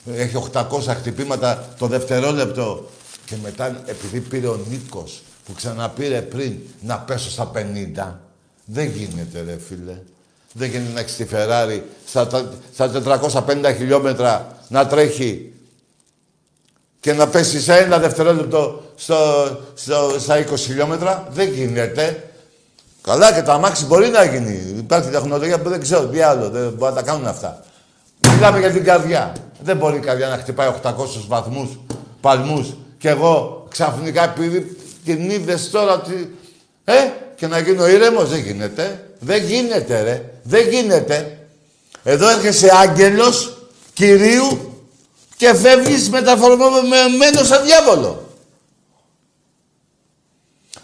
Έχει 800 χτυπήματα το δευτερόλεπτο. Και μετά, επειδή πήρε ο Νίκος που ξαναπήρε πριν να πέσω στα 50. Δεν γίνεται, ρε φίλε. Δεν γίνεται να έχεις τη Ferrari στα, τα- στα 450 χιλιόμετρα να τρέχει και να πέσει σε ένα δευτερόλεπτο στο, στο, στα 20 χιλιόμετρα. Δεν γίνεται. Καλά και το αμάξι μπορεί να γίνει. Υπάρχει τεχνολογία που δεν ξέρω τι άλλο. Δεν μπορεί να τα κάνουν αυτά. Μιλάμε για την καρδιά. Δεν μπορεί η καρδιά να χτυπάει 800 βαθμούς, παλμούς. Και εγώ ξαφνικά επειδή την είδες τώρα ότι... Ε, και να γίνω ήρεμος. Δεν γίνεται. Δεν γίνεται ρε. Δεν γίνεται. Εδώ έρχεσαι άγγελος Κυρίου και φεύγεις μεταφορμωμένος σαν διάβολο.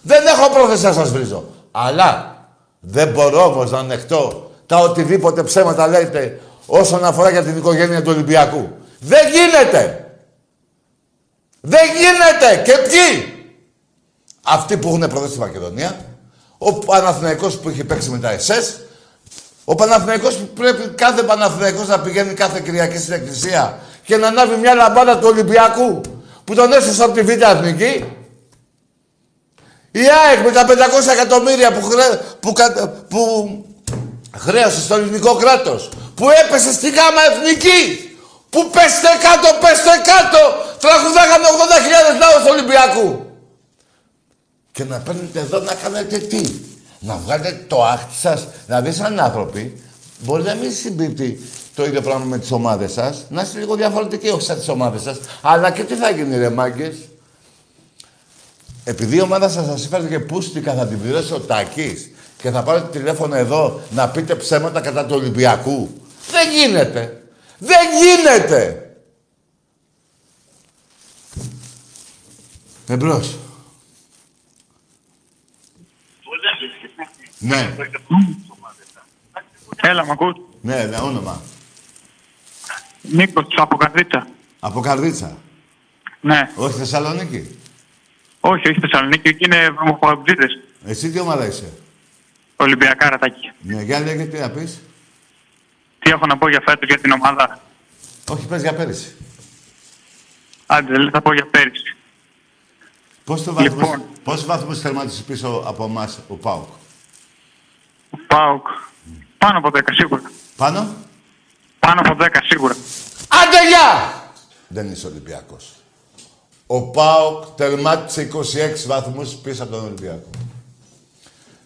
Δεν έχω πρόθεση να σας βρίζω. Αλλά δεν μπορώ όμως να ανεχτώ τα οτιδήποτε ψέματα λέτε όσον αφορά για την οικογένεια του Ολυμπιακού. Δεν γίνεται. Δεν γίνεται. Και ποιοι; Αυτοί που έχουν προδώσει στη Μακεδονία. Ο Παναθηναϊκός που είχε παίξει με τα ΕΣΕΣ. Ο Παναθηναϊκός που πρέπει κάθε Παναθηναϊκός να πηγαίνει κάθε Κυριακή στην Εκκλησία και να ανάβει μια λαμπάδα του Ολυμπιακού που τον έσωσε από τη Β' Εθνική. Η ΑΕΚ με τα 500 εκατομμύρια που, χρέ... που, που χρέωσε στο ελληνικό κράτος, που έπεσε στη γάμα εθνική, που πέστε κάτω, πέστε κάτω, τραγουδάγαμε 80.000 λαός Ολυμπιακού. Και να παίρνετε εδώ να κάνετε τι; Να βγάλετε το άχτη σας, δηλαδή σαν άνθρωποι, μπορεί να μην συμπίπτει το ίδιο πράγμα με τις ομάδες σας, να είστε λίγο διαφορετικοί, όχι σαν τις ομάδες σας, αλλά και τι θα γίνει ρε μάγκες; Επειδή η ομάδα σας σας έφερε και πούστηκα θα την πληρώσει ο Τάκης και θα πάρετε τηλέφωνο εδώ να πείτε ψέματα κατά του Ολυμπιακού. Δεν γίνεται. Δεν γίνεται. Εμπρός. Ναι. Έλα, μ' ακούς; Ναι, ναι, όνομα. Νίκος, από Καρδίτσα. Από Καρδίτσα. Ναι. Όχι Θεσσαλονίκη. Όχι, όχι Θεσσαλονίκη, εκεί είναι βρωμοχοαμπτζίδες. Εσύ τι ομάδα είσαι; Ολυμπιακά ρατάκι. Ναι, για λέγε τι να πεις. Τι έχω να πω για φέτος για την ομάδα; Όχι, πες για πέρυσι. Άντε, δεν θα πω για πέρυσι. Πώς το βαθμούς, Λοιπόν. πόσους βαθμούς θερμάτισες πίσω από εμάς ο Πάουκ. Ο Πάουκ. Πάνω από 10 σίγουρα. Πάνω; Πάνω από 10 σίγουρα. Άντε γεια! Δεν είσαι Ολυμπιακός. Ο ΠΑΟΚ τερμάτισε 26 βαθμούς πίσω από τον Ολυμπιακό.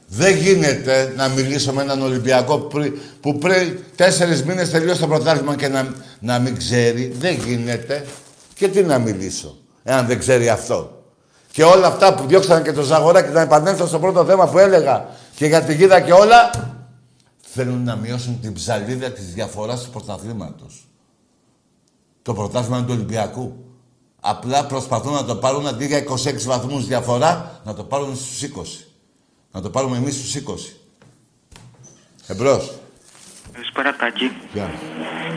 Δεν γίνεται να μιλήσω με έναν Ολυμπιακό πρι- που πριν τέσσερις μήνες τελειώσει το πρωτάθλημα και να, να μην ξέρει. Δεν γίνεται. Και τι να μιλήσω, εάν δεν ξέρει αυτό. Και όλα αυτά που διώξαν και το Ζαγοράκι, να επανέλθω στο πρώτο θέμα που έλεγα και για τη γίδα και όλα, θέλουν να μειώσουν την ψαλίδα της διαφοράς του πρωταθλήματος. Το πρωτάθλημα του Ολυμπιακού. Απλά προσπαθούν να το πάρουν αντί για 26 βαθμούς διαφορά, να το πάρουν στους 20. Να το πάρουμε εμείς στους 20. Εμπρός. Καλησπέρα, Τάκη. Γεια.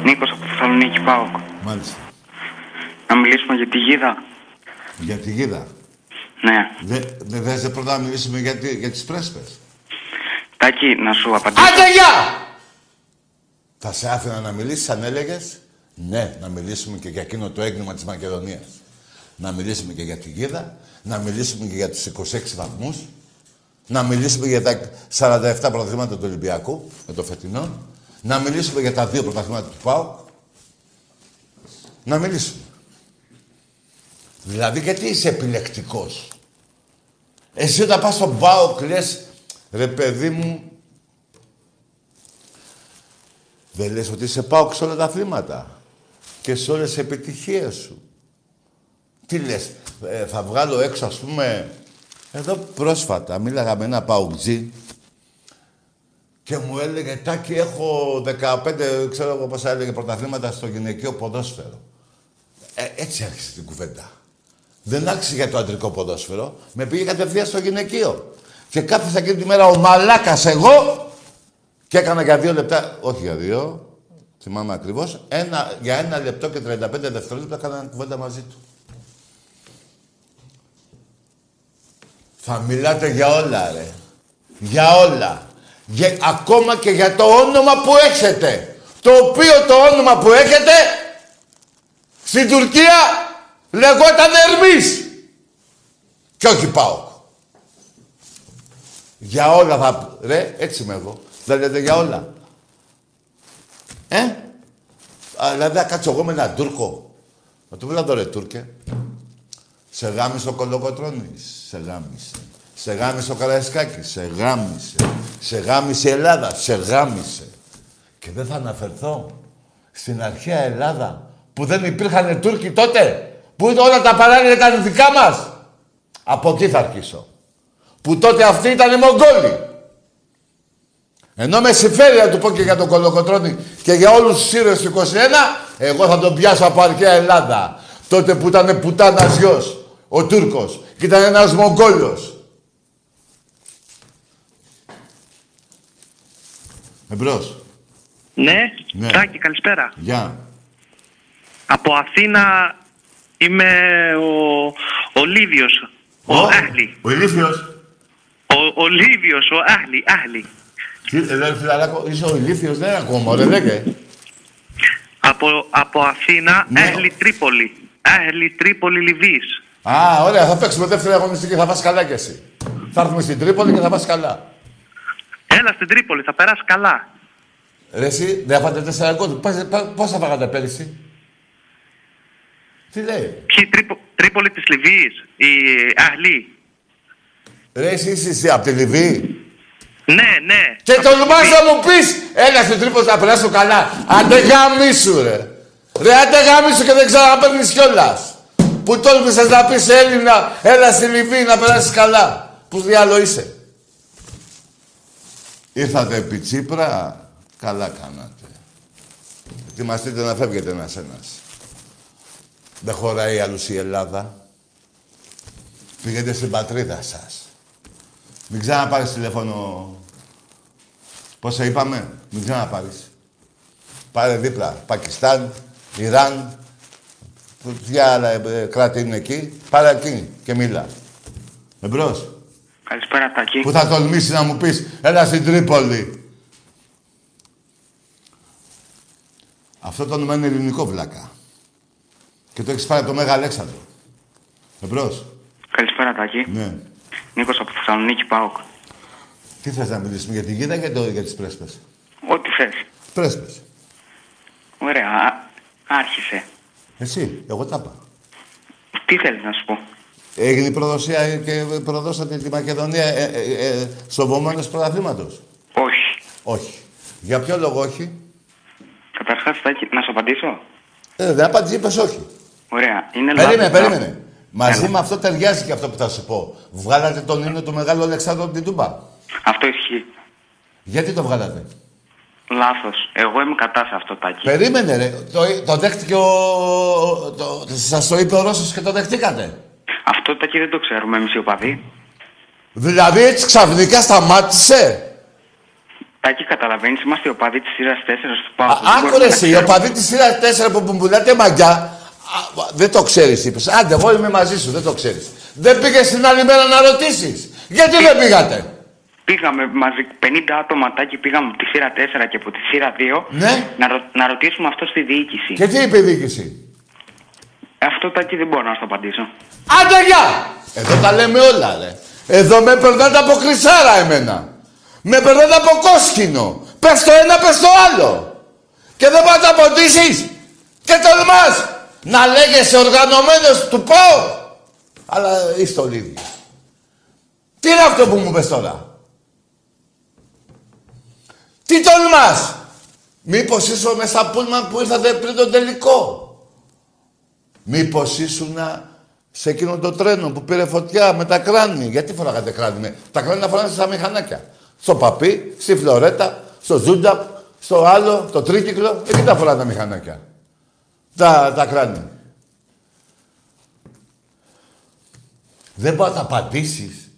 Νίκος από Θεσσαλονίκη, ΠΑΟΚ. Μάλιστα. Να μιλήσουμε για τη γίδα. Για τη γίδα. Ναι. Δεν δε, θες πρώτα να μιλήσουμε για, τη- για τις πρέσπες. Τάκη, να σου απαντήσω. Άντε γεια! Θα σε άφηνα να μιλήσεις αν έλεγες. Ναι, να μιλήσουμε και για εκείνο το έγκλημα της Μακεδονίας. Να μιλήσουμε και για τη γίδα. Να μιλήσουμε και για τους 26 βαθμούς. Να μιλήσουμε για τα 47 πρωταθλήματα του Ολυμπιακού, με το φετινό. Να μιλήσουμε για τα δύο πρωταθλήματα του ΠΑΟΚ. Να μιλήσουμε. Δηλαδή, γιατί είσαι επιλεκτικός; Εσύ όταν πας στον ΠΑΟΚ λες, ρε παιδί μου, δεν λες ότι είσαι ΠΑΟΚ σε όλα τα αθλήματα και σε όλες τις επιτυχίες σου. Τι λες, ε, θα βγάλω έξω ας πούμε, εδώ πρόσφατα μίλαγα με ένα ΠΑΟΚτζή και μου έλεγε «Τάκη, έχω 15, ξέρω εγώ πόσα έλεγε, πρωταθλήματα στο γυναικείο ποδόσφαιρο». Ε, έτσι άρχισε την κουβέντα. Δεν άρχισε για το αντρικό ποδόσφαιρο. Με πήγε κατευθείαν στο γυναικείο. Και κάθισα εκείνη τη μέρα ο μαλάκας εγώ και έκανα για δύο λεπτά, όχι για δύο, θυμάμαι ακριβώς, ένα, για ένα λεπτό και 35 δευτερόλεπτα έκανα κουβέντα μαζί του. Θα μιλάτε για όλα, ρε. Για όλα. Για, ακόμα και για το όνομα που έχετε. Το οποίο το όνομα που έχετε στην Τουρκία λεγόταν Ερμής. Και όχι πάω. Για όλα θα... Ρε, έτσι είμαι εγώ. Δεν λέτε για όλα. Ε; Α, δηλαδή, θα κάτσω εγώ με έναν Τούρκο. Να του μιλάω ρε Τούρκε. Σε γάμισε ο Κολοκοτρώνης. Σε γάμισε. Σε γάμισε ο Καραϊσκάκης. Σε γάμισε. Σε γάμισε η Ελλάδα. Σε γάμισε. Και δεν θα αναφερθώ στην αρχαία Ελλάδα που δεν υπήρχαν Τούρκοι τότε. Που όλα τα παράλια ήταν δικά μας. Από εκεί θα αρχίσω. Που τότε αυτοί ήταν Μογγόλοι. Ενώ με συμφέρει να του πω και για τον Κολοκοτρώνη και για όλους τους ήρωες του 21, εγώ θα τον πιάσω από αρχαία Ελλάδα. Τότε που ήταν πουτάνας γιος, ο Τούρκος, και ήταν ένας Μογγόλος. Εμπρός. Ναι, ναι. Τάκη, καλησπέρα. Γεια. Από Αθήνα είμαι ο, ο ο, ο, Ο ο, ο Λίβιος, ο Άχλη, Άχλη. Τι, ε, φιλαράκο, είσαι ο Ηλίθιος, δεν είναι ακόμα, ρε, λέγε. Από, από Αθήνα, Ναι. Έχλη Τρίπολη. Έχλη Τρίπολη Λιβύης. Α, ωραία, θα παίξουμε δεύτερη αγωνιστική και θα πας καλά κι εσύ. Θα έρθουμε στην Τρίπολη και θα πας καλά. Έλα στην Τρίπολη, θα περάσει καλά. Ρε εσύ, δεν θα φάτε τέσσερα γκολ. Πας- πα- Πώς θα φάγατε πέρυσι; Τι λέει; Ποιοι Τρίπο, Τρίπολη της Λιβύης, η Αχλή. Ρε εσύ είσαι εσύ από τη Λιβύη. Ναι, ναι. Και τολμάς να μου πεις, έλα στην Τρίπολη να περάσω καλά. Άντε γαμίσου ρε. Ρε άντε γαμίσου και δεν ξαναπαίρνεις κιόλας. Που τόλμησες να πεις σε Έλληνα, έλα στη Λιβύη να περάσεις καλά. Πού διάλο είσαι. Ήρθατε επί Τσίπρα, καλά κάνατε. Ετοιμαστείτε να φεύγετε ένας ένας. Δεν χωράει αλλούς η Ελλάδα. Πήγαινε στην πατρίδα σας. Μην ξαναπάρεις τηλέφωνο. Πόσα είπαμε, μην ξαναπάρεις. Πάρε δίπλα. Πακιστάν, Ιράν, που- ποια άλλα ε, κράτη είναι εκεί; Πάρε εκεί και μίλα. Εμπρός. Καλησπέρα, Τάκη. Που θα τολμήσει να μου πεις, έλα στην Τρίπολη. Αυτό το όνομα είναι ελληνικό βλάκα. Και το έχεις πάρει από το Μέγα Αλέξανδρο. Εμπρός. Καλησπέρα, Τάκη. Ναι. Νίκος από Θεσσαλονίκη, ΠΑΟΚ. Τι θες να μιλήσουμε για την γίδα ή για, το, για τις πρέσπες; Ό,τι θες. Πρέσπες. Ωραία. Α, άρχισε. Εσύ, εγώ τα είπα. Τι θέλεις να σου πω; Έγινε η προδοσία και προδώσατε τη Μακεδονία ε, ε, ε, στο βωμένος πρωταθλήματος. Όχι. Όχι. Για ποιο λόγο όχι; Καταρχάς, Τάκη, να σου απαντήσω. Ε, δεν απάντησε, είπες όχι. Ωραία. Είναι Περίμενε, λάθος. περίμενε. Μαζί Έλα. με αυτό ταιριάζει και αυτό που θα σου πω. Βγάλατε τον ύμνο του Μεγάλου Αλεξάνδρου από την Τούμπα. Αυτό ισχύει. Γιατί το βγάλατε; Λάθος. Εγώ είμαι κατά σε αυτό, Τάκη. Περίμενε, ρε. Το, το δέχτηκε ο. Το, σας το είπε ο Ρώσος και το δεχτήκατε. Αυτό, Τάκη, δεν το ξέρουμε εμείς οι οπαδοί. Δηλαδή έτσι ξαφνικά σταμάτησε; Τάκη, καταλαβαίνεις, είμαστε οι οπαδοί της σειράς 4 του Α, ΠΑΟΚ. Δεν Άκου μπορούμε ρε να εσύ, ο ξέρουμε. παδί της σειράς 4 που μου πουλάτε μαγιά, α, δεν το ξέρεις είπες. Άντε, εγώ είμαι μαζί σου, δεν το ξέρεις. Δεν πήγες την άλλη μέρα να ρωτήσεις. Γιατί δεν πήγατε; Πήγαμε μαζί 50 άτομα, Τάκη, πήγαμε από τη σειρά 4 και από τη σειρά 2 Ναι. να, ρω- να ρωτήσουμε αυτό στη διοίκηση. Και τι είπε η διοίκηση; Αυτό, Τάκη, δεν μπορώ να σου απαντήσω. Άντε, γεια! Εδώ τα λέμε όλα, ρε. Εδώ με περνάτε από χρυσάρα εμένα. Με περνάτε από κόσκινο. Πες το ένα, πες το άλλο. Και δεν πάτε να απαντήσεις. Και τολμάς να λέγεσαι οργανωμένος του πω. Αλλά είστε όλοι ίδιοι. Τι είναι αυτό που μου πες τώρα; Τι τολμάς; Μήπως είσαι μέσα στα πούλμαν που ήρθατε πριν τον τελικό; Μήπως ήσουνα σε εκείνο το τρένο που πήρε φωτιά με τα κράνη; Γιατί φοράγατε κράνη. Με... Τα κράνη να φοράνε στα μηχανάκια. Στο παπί, στη φλωρέτα, στο ζούνταπ, στο άλλο, το τρίκυκλο. Εκεί τα φοράνε τα μηχανάκια. Τα, τα κράνη. Δεν μπορεί να τα απαντήσεις.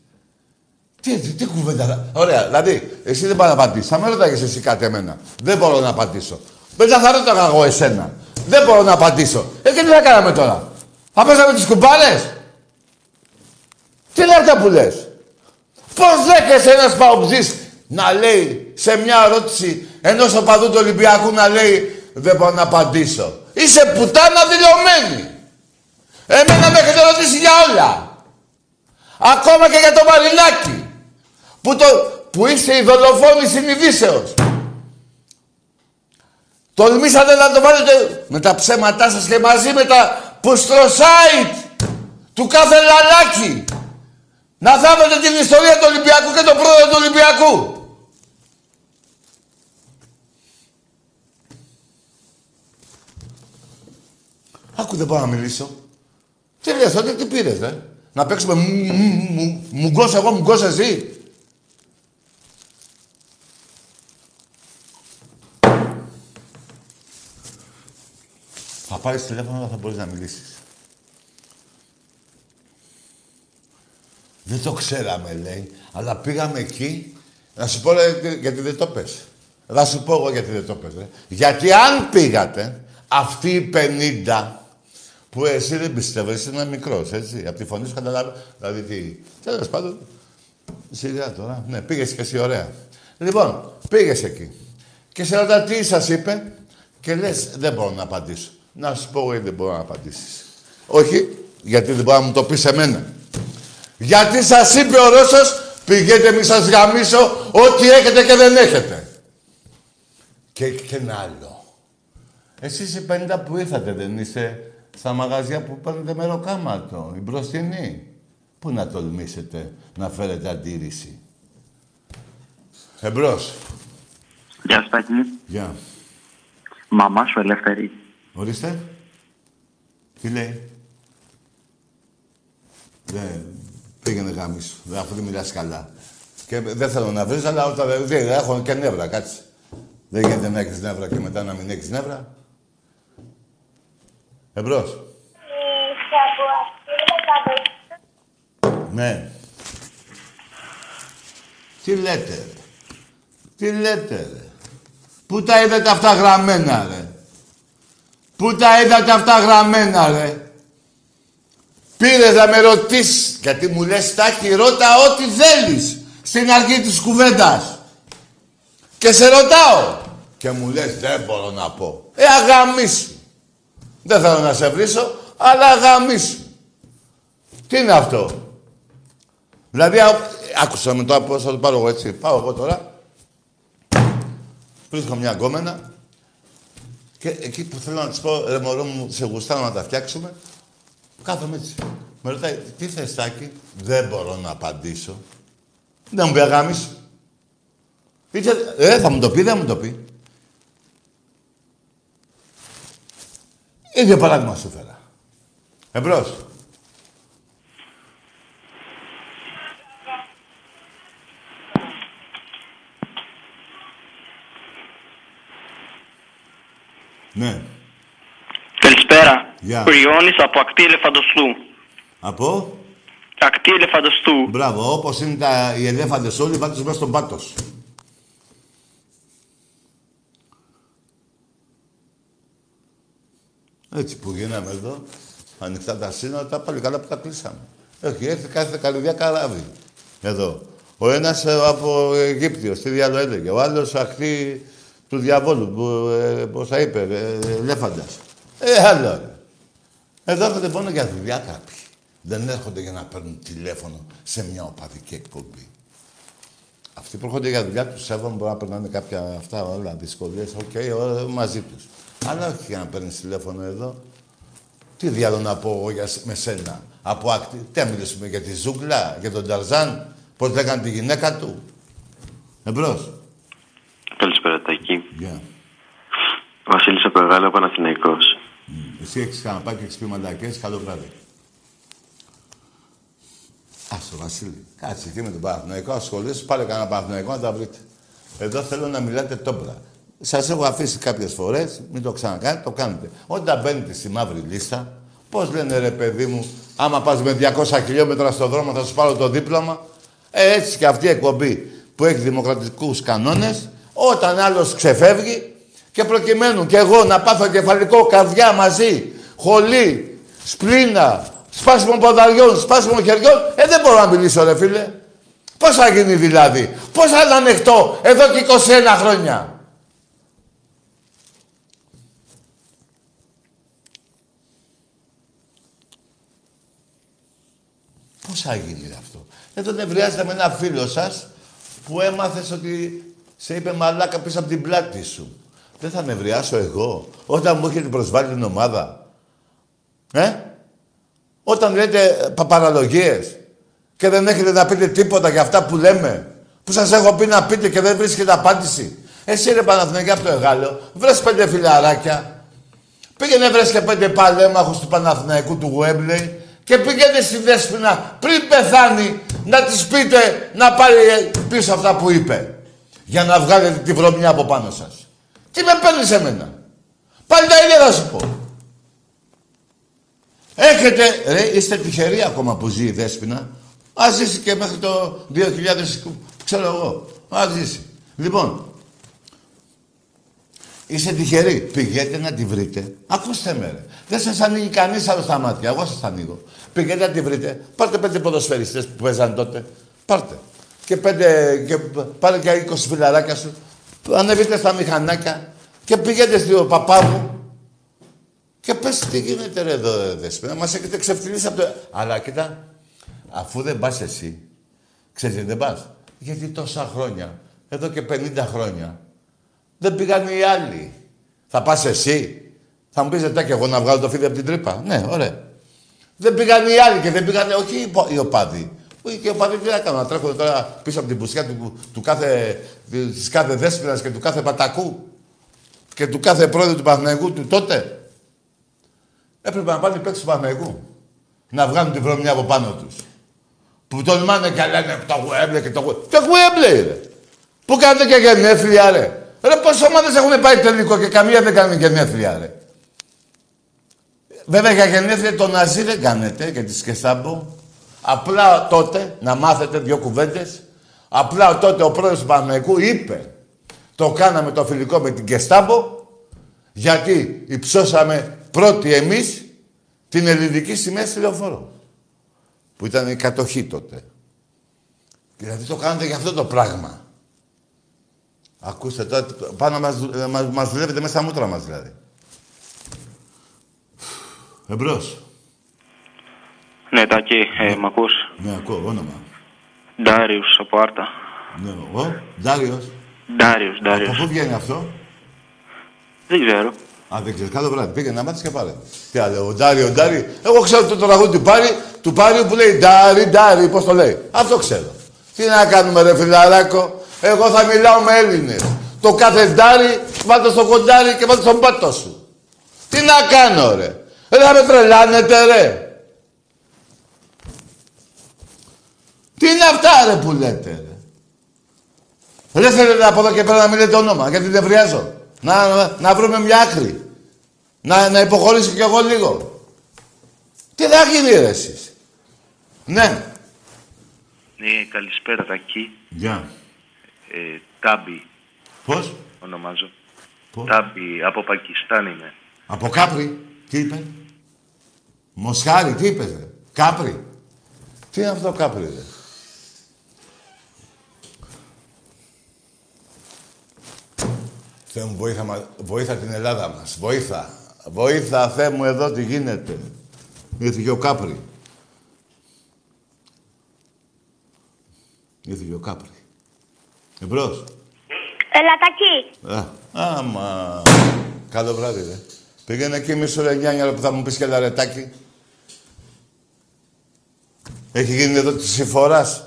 Τι, τι, τι κουβέντα. Ωραία, δηλαδή, εσύ δεν μπορεί να απαντήσεις. Θα με ρωτάγες εσύ κάτι εμένα. Δεν μπορώ να απαντήσω. Μετά θα ρώταγα εγώ εσένα. Δεν μπορώ να απαντήσω. Ε, και τι θα κάναμε τώρα; Θα παίζαμε τις κουμπάρες; Τι είναι αυτά που λες; Πώς δέχεσαι ένας παουτζής να λέει σε μια ερώτηση ενός οπαδού του Ολυμπιακού να λέει δεν μπορώ να απαντήσω. Είσαι πουτάνα δηλωμένη. Εμένα με έχετε ρωτήσει για όλα. Ακόμα και για το Μαρινάκι. Που, το, που είστε η δολοφόνη συνειδήσεως. Τολμήσατε να το βάλετε με τα ψέματά σας και μαζί με τα πουστροσάιτ του κάθε λαλάκι. Να θάβετε την ιστορία του Ολυμπιακού και τον πρόεδρο του Ολυμπιακού. Άκου δεν πάω να μιλήσω. Τι λες τότε, τι πήρες, δε. Να παίξουμε μου- μου- μου- μουγκός εγώ, μουγκός εσύ. Θα πάρεις τηλέφωνο, αλλά θα μπορείς να μιλήσεις. Δεν το ξέραμε, λέει. Αλλά πήγαμε εκεί. Να σου πω, ρε, γιατί δεν το πες. Θα σου πω εγώ γιατί δεν το πες, ρε. Γιατί αν πήγατε, αυτοί οι 50 που εσύ δεν πιστεύω, εσύ είναι μικρός, έτσι. Από τη φωνή σου καταλάβει. Δηλαδή τι. Τέλος πάντων. Σιγά τώρα. Ναι, πήγες και εσύ, ωραία. Λοιπόν, πήγες εκεί. Και σε ρωτά τι σας είπε; Και λες, δεν μπορώ να απαντήσω. Να σου πω γιατί δεν μπορώ να απαντήσεις. Όχι, γιατί δεν μπορεί να μου το πεις εμένα. Γιατί σας είπε ο Ρώσος, πηγαίνετε μη σας γαμίσω ό,τι έχετε και δεν έχετε. Και, και ένα άλλο. Εσείς οι 50 που ήρθατε δεν είστε στα μαγαζιά που παίρνετε μεροκάματο, η μπροστινή. Πού να τολμήσετε να φέρετε αντίρρηση; Εμπρός. Γεια σου, Τάκη. Γεια. Μαμά σου ελεύθερη. Ορίστε. Τι λέει; Δεν πήγαινε γάμις, αφού δεν μιλάς καλά. Και δεν θέλω να βρεις, αλλά όταν δεν έχω και νεύρα, κάτσε. Δεν γίνεται να έχεις νεύρα και μετά να μην έχεις νεύρα. Εμπρός. Ναι. Τι λέτε, ρε. Τι λέτε, ρε. Πού τα είδατε αυτά γραμμένα, ρε. Πού τα είδατε αυτά γραμμένα, ρε. Πήρες να με ρωτήσεις, γιατί μου λες Τάκη, ρώτα ό,τι θέλεις στην αρχή της κουβέντας. Και σε ρωτάω. Και μου λες, δεν μπορώ να πω. Ε, αγαμίσου. Δεν θέλω να σε βρίσω, αλλά αγαμίσου. Τι είναι αυτό; Δηλαδή, α- άκουσα με το πώς θα το πάρω εγώ έτσι. Πάω εγώ τώρα. Βρίσκω μια γκόμενα. Και εκεί που θέλω να της πω, ρε μωρό μου, σε γουστάρω να τα φτιάξουμε. Κάθομαι έτσι. Με ρωτάει, τι θες Τάκη; Δεν μπορώ να απαντήσω. Δεν μου πει αγάμισου. Είτε, ε, θα μου το πει, δεν μου το πει. Ίδιο παράδειγμα σου φέρα. Εμπρός. Ναι. Καλησπέρα. Γεια. Ο Ιώνης από ακτή ελεφαντοστού. Από; Ακτή ελεφαντοστού. Μπράβο. Όπως είναι τα, οι ελέφαντες όλοι, βάλτε τους μέσα στον πάτος. Έτσι που γίναμε εδώ, ανοιχτά τα σύνορα, τα πάλι καλά που τα κλείσαμε. Έχει έρθει κάθε καλυδιά καράβι. Εδώ. Ο ένας ε, από Αιγύπτιος, τι διάλογο έλεγε. Ο άλλος ακτή του διαβόλου, που, ε, πώς θα είπε, ε, ελέφαντας. Ε, άλλο. ρε. Εδώ έρχονται μόνο για δουλειά κάποιοι. Δεν έρχονται για να παίρνουν τηλέφωνο σε μια οπαδική εκπομπή. Αυτοί που έρχονται για δουλειά τους σέβομαι μπορεί να περνάνε κάποια αυτά όλα, δυσκολίες, οκ, όλα μαζί τους. Αλλά όχι για να παίρνεις τηλέφωνο εδώ. Τι διάλογο να πω εγώ για, σ- με σένα; Από άκτη. Τι να μιλήσουμε για τη ζούγκλα, για τον Ταρζάν, πώς λέγανε τη γυναίκα του; Εμπρός. Καλησπέρα, Τάκη. Γεια. Βασίλης από Εγάλα, Παναθηναϊκός. Εσύ έχεις ξαναπάει και έχεις πει μαλακές. Καλό βράδυ. Άστο, Βασίλη. Κάτσε εκεί με τον Παναθηναϊκό. Ασχολήσου, πάρε κανένα Παναθηναϊκό να τα βρείτε. Εδώ θέλω να μιλάτε τόπρα. Σας έχω αφήσει κάποιες φορές, μην το ξανακάνετε, το κάνετε. Όταν μπαίνετε στη μαύρη λίστα, πώς λένε ρε παιδί μου, άμα πας με 200 χιλιόμετρα στον δρόμο θα σου πάρω το δίπλωμα. Ε, έτσι και αυτή η εκπομπή που έχει δημοκρατικούς κανόνες, όταν άλλος ξεφεύγει και προκειμένου και εγώ να πάθω κεφαλικό καρδιά μαζί, χολή, σπλήνα, σπάσιμο ποδαριών, σπάσιμο χεριών, ε, δεν μπορώ να μιλήσω, ρε φίλε. Πώς θα γίνει δηλαδή, πώς θα είναι ανοιχτό εδώ και 21 χρόνια; Πώς θα γίνει αυτό; Εδώ δεν βρειάζεται με ένα φίλο σας που έμαθες ότι σε είπε μαλάκα πίσω από την πλάτη σου. Δεν θα νευριάσω εγώ όταν μου έχετε προσβάλει την ομάδα. Ε; Όταν λέτε πα- παραλογίες και δεν έχετε να πείτε τίποτα για αυτά που λέμε, που σας έχω πει να πείτε και δεν βρίσκετε απάντηση. Εσύ ρε Παναθηναϊκή από το Εγάλεο, βρες πέντε φιλαράκια, πήγαινε βρες και πέντε παλέμαχους του Παναθηναϊκού του Γουέμπλεϊ και πήγαινε στη Δέσποινα πριν πεθάνει να της πείτε να πάρει πίσω αυτά που είπε. Για να βγάλετε τη βρωμιά από πάνω σας. Τι με παίρνεις εμένα; Πάλι τα ίδια θα σου πω. Έχετε, ρε, είστε τυχεροί ακόμα που ζει η Δέσποινα. Α ζήσει και μέχρι το 2000, που ξέρω εγώ. Α ζήσει. Λοιπόν, Είστε τυχεροί. Πηγαίνετε να τη βρείτε. Ακούστε με, ρε. Δεν σας ανοίγει κανείς άλλο στα μάτια. Εγώ σας ανοίγω. Πηγαίνετε να τη βρείτε. Πάρτε πέντε ποδοσφαιριστές που παίζαν τότε. Πάρτε. Και πέντε. Και πάρε και 20 φιλαράκια σου. Ανεβείτε στα μηχανάκια και πηγαίνετε στο παπά μου. Και πες τι γίνεται ρε εδώ, δεσπίνα. Μας έχετε ξεφτυλίσει από το... Αλλά κοίτα, αφού δεν πας εσύ, ξέρεις γιατί δεν πας; Γιατί τόσα χρόνια, εδώ και 50 χρόνια, δεν πήγαν οι άλλοι. Θα πας εσύ; Θα μου πεις «Ε, και εγώ να βγάλω το φίδι από την τρύπα. Ναι, ωραία. Δεν πήγαν οι άλλοι και δεν πήγαν, όχι οι υπο- οι οπαδοί. Όχι και οι οπαδοί τι να κάνουν, να τρέχουν τώρα πίσω από την πουσιά του, του κάθε, της κάθε δέσποινας και του κάθε πατακού και του κάθε πρόεδρου του Παναθηναϊκού του τότε. Έπρεπε να πάνε οι παίκτες του Παναθηναϊκού. Να βγάλουν τη βρωμιά από πάνω τους. Που τον μάνε και λένε το Γουέμπλε και το Γουέμπλε. Το Γουέμπλε ρε. Που κάνετε και γενέθλια ρε. Ρε πόσες ομάδες έχουν πάει τελικό και καμία δεν κάνει γενέθλια ρε. Βέβαια για γενέθλια το Ναζί δεν κάνετε και τη Σκεστάμπο. Απλά τότε, να μάθετε δύο κουβέντες, απλά τότε ο πρόεδρος του Παναγικού είπε το κάναμε το φιλικό με την Κεστάμπο γιατί υψώσαμε πρώτοι εμείς την ελληνική σημαία στη λεωφόρο. Που ήταν η κατοχή τότε. Δηλαδή το κάνετε για αυτό το πράγμα. Ακούστε τώρα, πάνω μας, δου- ε, μας, μας δουλεύετε μέσα στα μούτρα μας δηλαδή. Εμπρός. Ναι, Τάκη, ε, μ' ακούς; Ναι, ακούω, όνομα. Ντάριος από Άρτα. Ναι, εγώ, Ντάριος. Ντάριος, Από Ντάριος. πού βγαίνει αυτό; Δεν ξέρω. Α, δεν ξέρεις. Καλό βράδυ. Πήγαινε να μάθεις και πάρε. Τι άλλο, ο Ντάρι, ο Ντάρι. Εγώ ξέρω το τραγούδι του Πάρη, του Πάριου που λέει Ντάρι, Ντάρι, πώς το λέει. Αυτό ξέρω. Τι να κάνουμε ρε φιλαράκο. Εγώ θα μιλάω με Έλληνες. Το κάθε Ντάρι βάλτε στο κοντάρι και βάλτε στον πάτο σου. Τι να κάνω ρε. Ρε θα με τρελάνετε ρε. Τι είναι αυτά ρε που λέτε ρε. Δεν θέλετε από εδώ και πέρα να μην λέτε όνομα, γιατί δεν βριάζω. Να, να, να βρούμε μια άκρη. Να, να υποχωρήσω κι εγώ λίγο. Τι θα γίνει ρε εσείς. Ναι. Ναι, καλησπέρα Τακί. Γεια. Ε, Τάμπι Πώς; ονομάζω. Πώς; Τάμπι, από Πακιστάν είμαι. Από Κάπρι. Τι είπε; Μοσχάρι, τι είπες ρε. Κάπρι. Τι είναι αυτό Κάπρι ρε. Θεέ μου, βοήθα, μα- βοήθα την Ελλάδα μας. Βοήθα. Βοήθα, Θεέ μου, εδώ τι γίνεται. Ήρθε και ο Κάπρι. Ήρθε και ο Κάπρι. Εμπρός. Ελατακί. Α, άμα. Καλό βράδυ, ρε. Πήγαινε εκεί μισό ρε Γιάννη, που θα μου πεις και λαρετάκι. Έχει γίνει εδώ της συμφοράς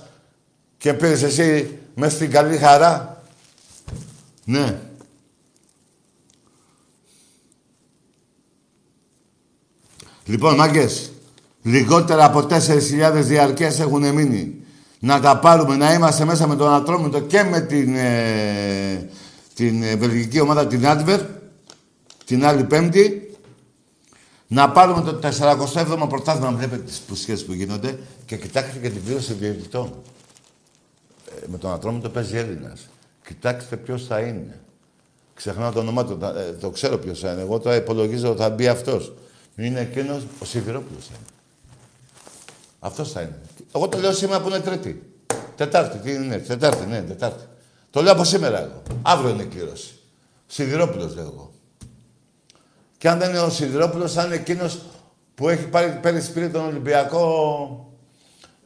και πήρες εσύ μέσα στην καλή χαρά. Ναι. Λοιπόν, μάγκες, λιγότερα από 4.000 διαρκές έχουν μείνει. Να τα πάρουμε, να είμαστε μέσα με τον Ατρόμητο και με την, ε, την ε, βελγική ομάδα, την Άντβερ, την άλλη Πέμπτη. Να πάρουμε το 47ο πρωτάθλημα, βλέπετε τις πουσιές που γίνονται και κοιτάξτε και την πλήρωση διαιτητών. Ε, με τον Ατρόμητο παίζει Έλληνας. Κοιτάξτε ποιος θα είναι. Ξεχνάω το όνομά του, τα- ε, το ξέρω ποιος θα είναι. Εγώ τώρα υπολογίζω ότι θα μπει αυτός. Είναι εκείνος, ο Σιδηρόπουλος θα είναι. Αυτός θα είναι. Εγώ το λέω σήμερα που είναι Τρίτη. Τετάρτη, τι είναι, Τετάρτη, ναι, Τετάρτη. Το λέω από σήμερα εγώ. Αύριο είναι η κλήρωση. Σιδηρόπουλος λέω εγώ. Και αν δεν είναι ο Σιδηρόπουλος, θα είναι εκείνος που έχει πάρει πέρυσι πήρε τον Ολυμπιακό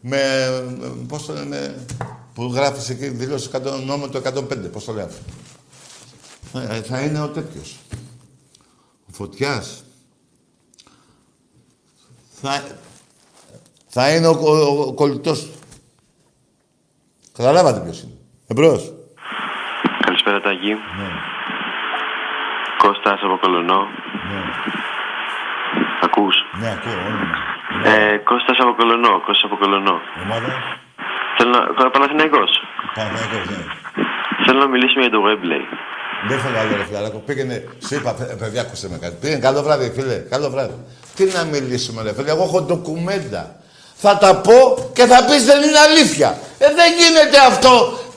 με, με- πώς το λένε, που γράφεις εκεί δηλώσει 100, νόμο το 105, πώς το λέει αυτό. Ε, θα είναι ο τέτοιος. Ο Φωτιάς. Θα, θα είναι ο, ο, ο κολλητός του. Καταλάβατε ποιος είναι. Εμπρός. Καλησπέρα, Τάκη. Ναι, Κώστας από Κολονό. ναι. Ακούς; Ναι, ακούω, όνομα. Ε, Κώστας από Κολονό. Κώστας από Κολονό. Ομάδα; Θέλω να... Παναθηναϊκός. Παναγιώτος, ναι. Θέλω να μιλήσουμε για το Webley. Δεν θέλω άλλο, ρε φιλαράκο. Πήγαινε, σου είπα, παι- παιδιά, ακούστε με κάτι. Πήγαινε, καλό βράδυ, φίλε. Καλό βράδυ. Τι να μιλήσουμε, ρε φίλε. Εγώ έχω ντοκουμέντα. Θα τα πω και θα πεις δεν είναι αλήθεια. Ε, δεν γίνεται αυτό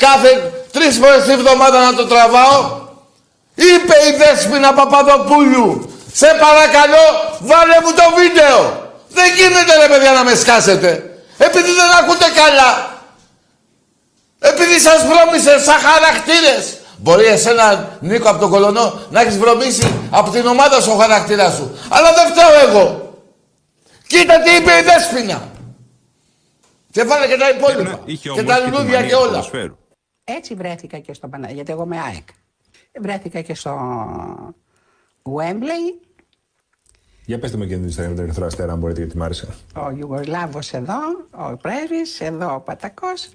κάθε τρεις φορές τη βδομάδα να το τραβάω. Είπε η Δέσποινα Παπαδοπούλου. Σε παρακαλώ, βάλε μου το βίντεο. Δεν γίνεται ρε παιδιά να με σκάσετε. Επειδή δεν ακούτε καλά. Επειδή σας βρώμισε σαν χαρακτήρες. Μπορεί εσένα, Νίκο, από τον Κολονό, να έχεις βρωμίσει από την ομάδα σου ο χαρακτήρας σου. Αλλά δεν φταίω εγώ. Κοίτα τι είπε η Δέσποινα. Και βάλε και τα υπόλοιπα. Και τα λουλούδια και όλα. Έτσι βρέθηκα και στο Παναγία, γιατί εγώ είμαι ΑΕΚ. Βρέθηκα και στο Wembley. Για πετε μου και την Instagram του Ερυθρό Αστέρα, αν μπορείτε, γιατί μ' άρεσε. Ο Ιουγκοσλάβος εδώ, ο Πρέσβης, εδώ ο Πατακός.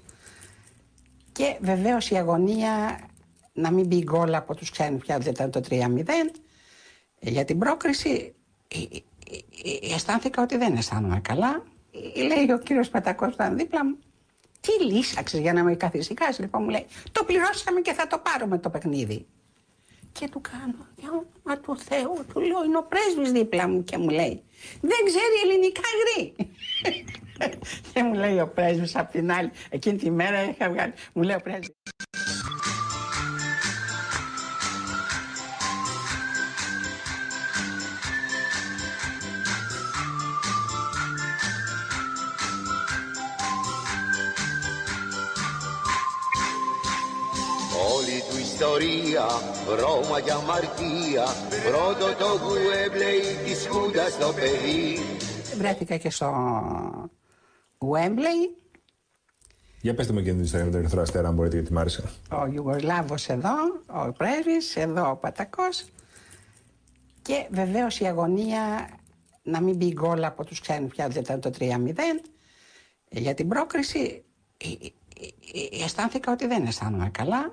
Και βεβαίως η αγωνία να μην μπει γκολ από τους ξένους πια δεν ήταν το 3-0. Για την πρόκριση ε, ε, ε, αισθάνθηκα ότι δεν αισθάνομαι καλά. Λέει ο κύριος Πατακός που ήταν δίπλα μου, τι λύσαξες για να με καθησυχάσεις; Λοιπόν μου λέει, το πληρώσαμε και θα το πάρουμε το παιχνίδι. Και του κάνω, για όνομα του Θεού, του λέω, είναι ο πρέσβης δίπλα μου και μου λέει, δεν ξέρει ελληνικά γρή. και μου λέει ο πρέσβης απ' την άλλη, εκείνη τη μέρα είχα βγάλει, μου λέει ο πρέσβης. Ιστορία, Ρώμα για αμαρτία Πρώτο το Γουέμπλεϊ της Χούντας το παιδί Βρέθηκα και στο Wembley. Για πετε μου και την Instagram του Ερυθρό Αστέρα, αν μπορείτε, γιατί μ' άρεσε. Ο Ιουγκοσλάβος εδώ, ο Πρέσβης, εδώ ο Πατακός. Και βεβαίως η αγωνία να μην μπει γκολ από τους ξένους πια δεν ήταν το 3-0. Για την πρόκριση ε, ε, ε, αισθάνθηκα ότι δεν αισθάνομαι καλά.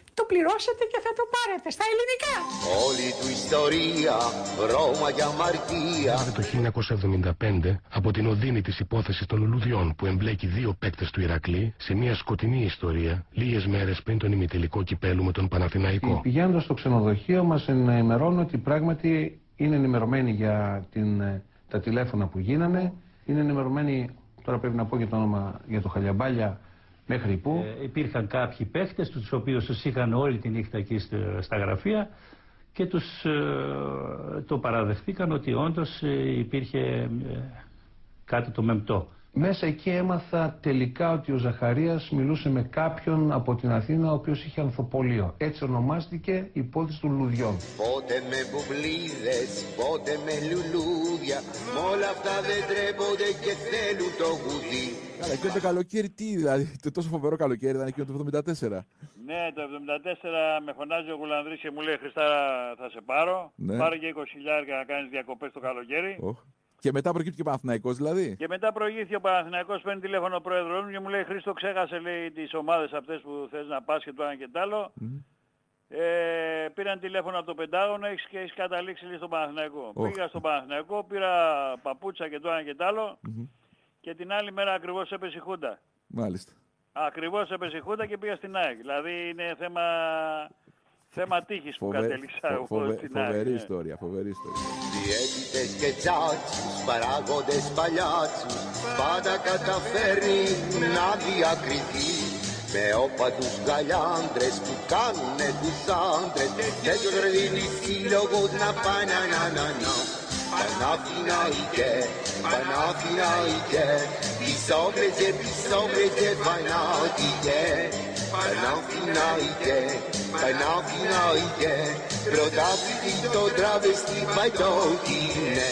το πληρώσατε και θα το πάρετε στα ελληνικά. Όλη του ιστορία, Ρώμα για αμαρτία Το 1975 από την οδύνη της υπόθεσης των λουλουδιών που εμπλέκει δύο παίκτες του Ηρακλή σε μια σκοτεινή ιστορία λίγες μέρες πριν τον ημιτελικό κυπέλου με τον Παναθηναϊκό. Πηγαίνοντας στο ξενοδοχείο, μας ενημερώνουν ότι πράγματι είναι ενημερωμένοι για την, ε, τα τηλέφωνα που γίνανε. Είναι ενημερωμένοι, τώρα πρέπει να πω και το όνομα για το Χαλιαμπάλια, μέχρι που. Ε, υπήρχαν κάποιοι παίχτες, τους οποίους τους είχαν όλη τη νύχτα εκεί στο- στα γραφεία και τους ε, το παραδεχτήκαν ότι όντως ε, υπήρχε ε, κάτι το μεμπτό. Μέσα εκεί έμαθα τελικά ότι ο Ζαχαρίας μιλούσε με κάποιον από την Αθήνα ο οποίος είχε ανθοπολείο. Έτσι ονομάστηκε η υπόθεση των λουδιών. Πότε με μπουμπλίδες, πότε με λουλούδια Μ' όλα αυτά δεν τρέπονται και θέλουν το γουδί Καλά, εκείνο το καλοκαίρι τι, δηλαδή, το τόσο φοβερό καλοκαίρι ήταν εκείνο το 74. Ναι, το 74 με φωνάζει ο Γουλανδρής και μου λέει Χριστά θα σε πάρω. Ναι. Πάρε και 20 χιλιάρικα να κάνεις διακοπές το καλοκαίρι. Οχ. Και μετά προκύπτει και Παναθηναϊκός δηλαδή. Και μετά προηγήθηκε ο Παναθηναϊκός, παίρνει τηλέφωνο ο πρόεδρος μου και μου λέει Χρήστο ξέχασε λέει τις ομάδες αυτές που θες να πας και το ένα και το άλλο. Ε, πήραν τηλέφωνο από το Πεντάγωνο έχεις, και έχεις καταλήξει λέει, στον Παναθηναϊκό. Οχ. Πήγα στον Παναθηναϊκό, πήρα παπούτσα και το ένα και το άλλο Μμμ. και την άλλη μέρα ακριβώς έπεσε η Χούντα. Μάλιστα. Ακριβώς έπεσε η Χούντα και πήγα στην ΑΕΚ. Δηλαδή είναι θέμα, θέμα τύχης που Φοβε- κατέληξα φο- εγώ φοβε- στην ΑΕΚ. Φοβερή ναι. ιστορία, φοβερή ιστορία. Διαίτητες και τσάτσους, παράγοντες παλιάτσους Πάντα καταφέρνει να διακριθεί Με όπατους γαλιάντρες που κάνουνε τους άντρες Και τους δίνει σύλλογος να πάνε να να να Παναθηναϊκέ, Παναθηναϊκέ Πισόβρεζε, πισόβρεζε, Παναθηναϊκέ Παναθηναϊκέ, Παναθηναϊκέ Πρωτάθλητη το τραβεστή παϊτόκινε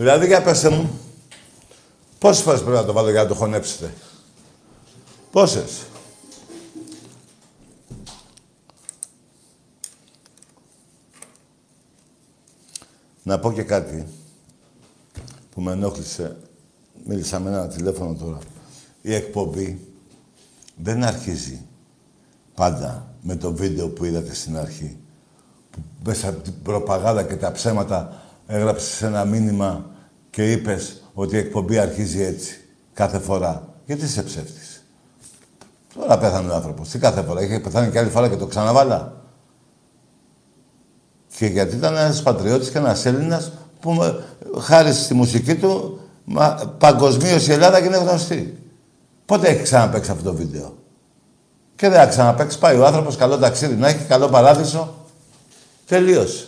Δηλαδή, για πέστε μου, πόσες φορές πρέπει να το βάλω για να το χωνέψετε; Πόσες; Να πω και κάτι που με ενόχλησε. Μίλησα με ένα τηλέφωνο τώρα. Η εκπομπή δεν αρχίζει πάντα με το βίντεο που είδατε στην αρχή. Που μέσα από την προπαγάνδα και τα ψέματα έγραψες ένα μήνυμα και είπες ότι η εκπομπή αρχίζει έτσι. Κάθε φορά. Γιατί είσαι ψεύτης; Τώρα πέθανε ο άνθρωπος. Τι κάθε φορά; Είχε πεθάνει και άλλη φορά και το ξαναβάλα. Και γιατί ήταν ένας πατριώτης και ένας Έλληνας που με- χάρη στη μουσική του παγκοσμίως η Ελλάδα είναι γνωστή. Πότε έχει ξαναπέξει αυτό το βίντεο; Και δεν θα ξαναπέξει. Πάει ο άνθρωπος καλό ταξίδι να έχει, καλό παράδεισο. Τελείωσε.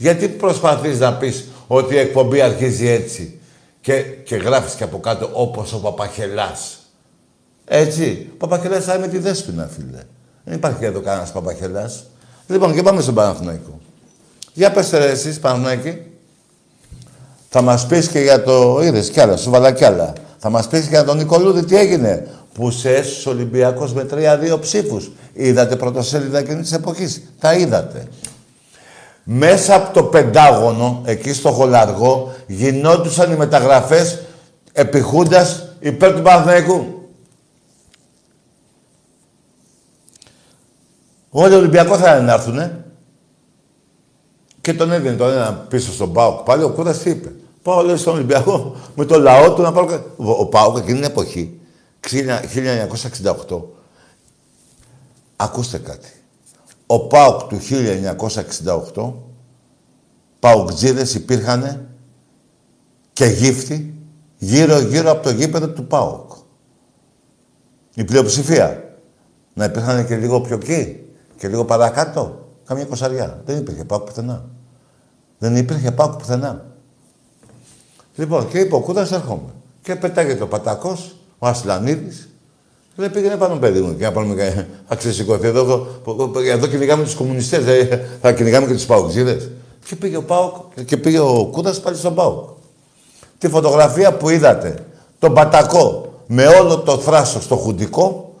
Γιατί προσπαθείς να πεις ότι η εκπομπή αρχίζει έτσι και, και γράφεις και από κάτω όπως ο Παπαχελάς. Έτσι. Ο Παπαχελάς θα είναι τη δέσποινα, φίλε. Δεν υπάρχει εδώ κανένας Παπαχελάς. Λοιπόν, και πάμε στον Παναθηναϊκό. Για πέστε ρε εσείς, Παναθηναϊκοί. Θα μας πεις και για το... Είδες κι άλλα, σου βάλα κι άλλα. Θα μας πεις και για τον Νικολούδη τι έγινε. Που σε έσωσε ο Ολυμπιακός με 3-2 ψήφους. Είδατε πρωτοσέλιδα εκείνης της εποχής. Τα είδατε. Μέσα από το Πεντάγωνο, εκεί στο Χολαργό, γινόντουσαν οι μεταγραφές επιχούντας υπέρ του Παναθηναϊκού. Όλοι οι Ολυμπιακοί θα είναι να έρθουνε. Και τον έδινε τον ένα πίσω στον Πάοκ. Πάλι ο Κούδας τι είπε. Πάω λέει στον Ολυμπιακό με το λαό του να πάρω... κα- Ο, ο Πάοκ εκείνη την εποχή, 1968, ακούστε κάτι. Ο Πάοκ του 1968, Παοκτζίδες υπήρχαν και γύφτη γύρω-γύρω από το γήπεδο του ΠΑΟΚ. Η πλειοψηφία. Να υπήρχαν και λίγο πιο εκεί και λίγο παρακάτω. Καμία κοσαριά. Δεν υπήρχε ΠΑΟΚ πουθενά. Δεν υπήρχε ΠΑΟΚ πουθενά. Λοιπόν, και είπε ο Κούδας έρχομαι. Και πετάγεται ο Πατακός, ο Ασλανίδης. Λέει πήγαινε πάνω παιδί μου και να πάρουμε κα- θα ξεσηκωθεί εδώ, εδώ, εδώ κυνηγάμε τους κομμουνιστές, ε, θα κυνηγάμε και τους Παοκτζίδες. Και πήγε ο Πάοκ και πήγε ο Κούδας πάλι στον Πάοκ. Τη φωτογραφία που είδατε, τον Πατακό, με όλο το θράσος στο χουντικό,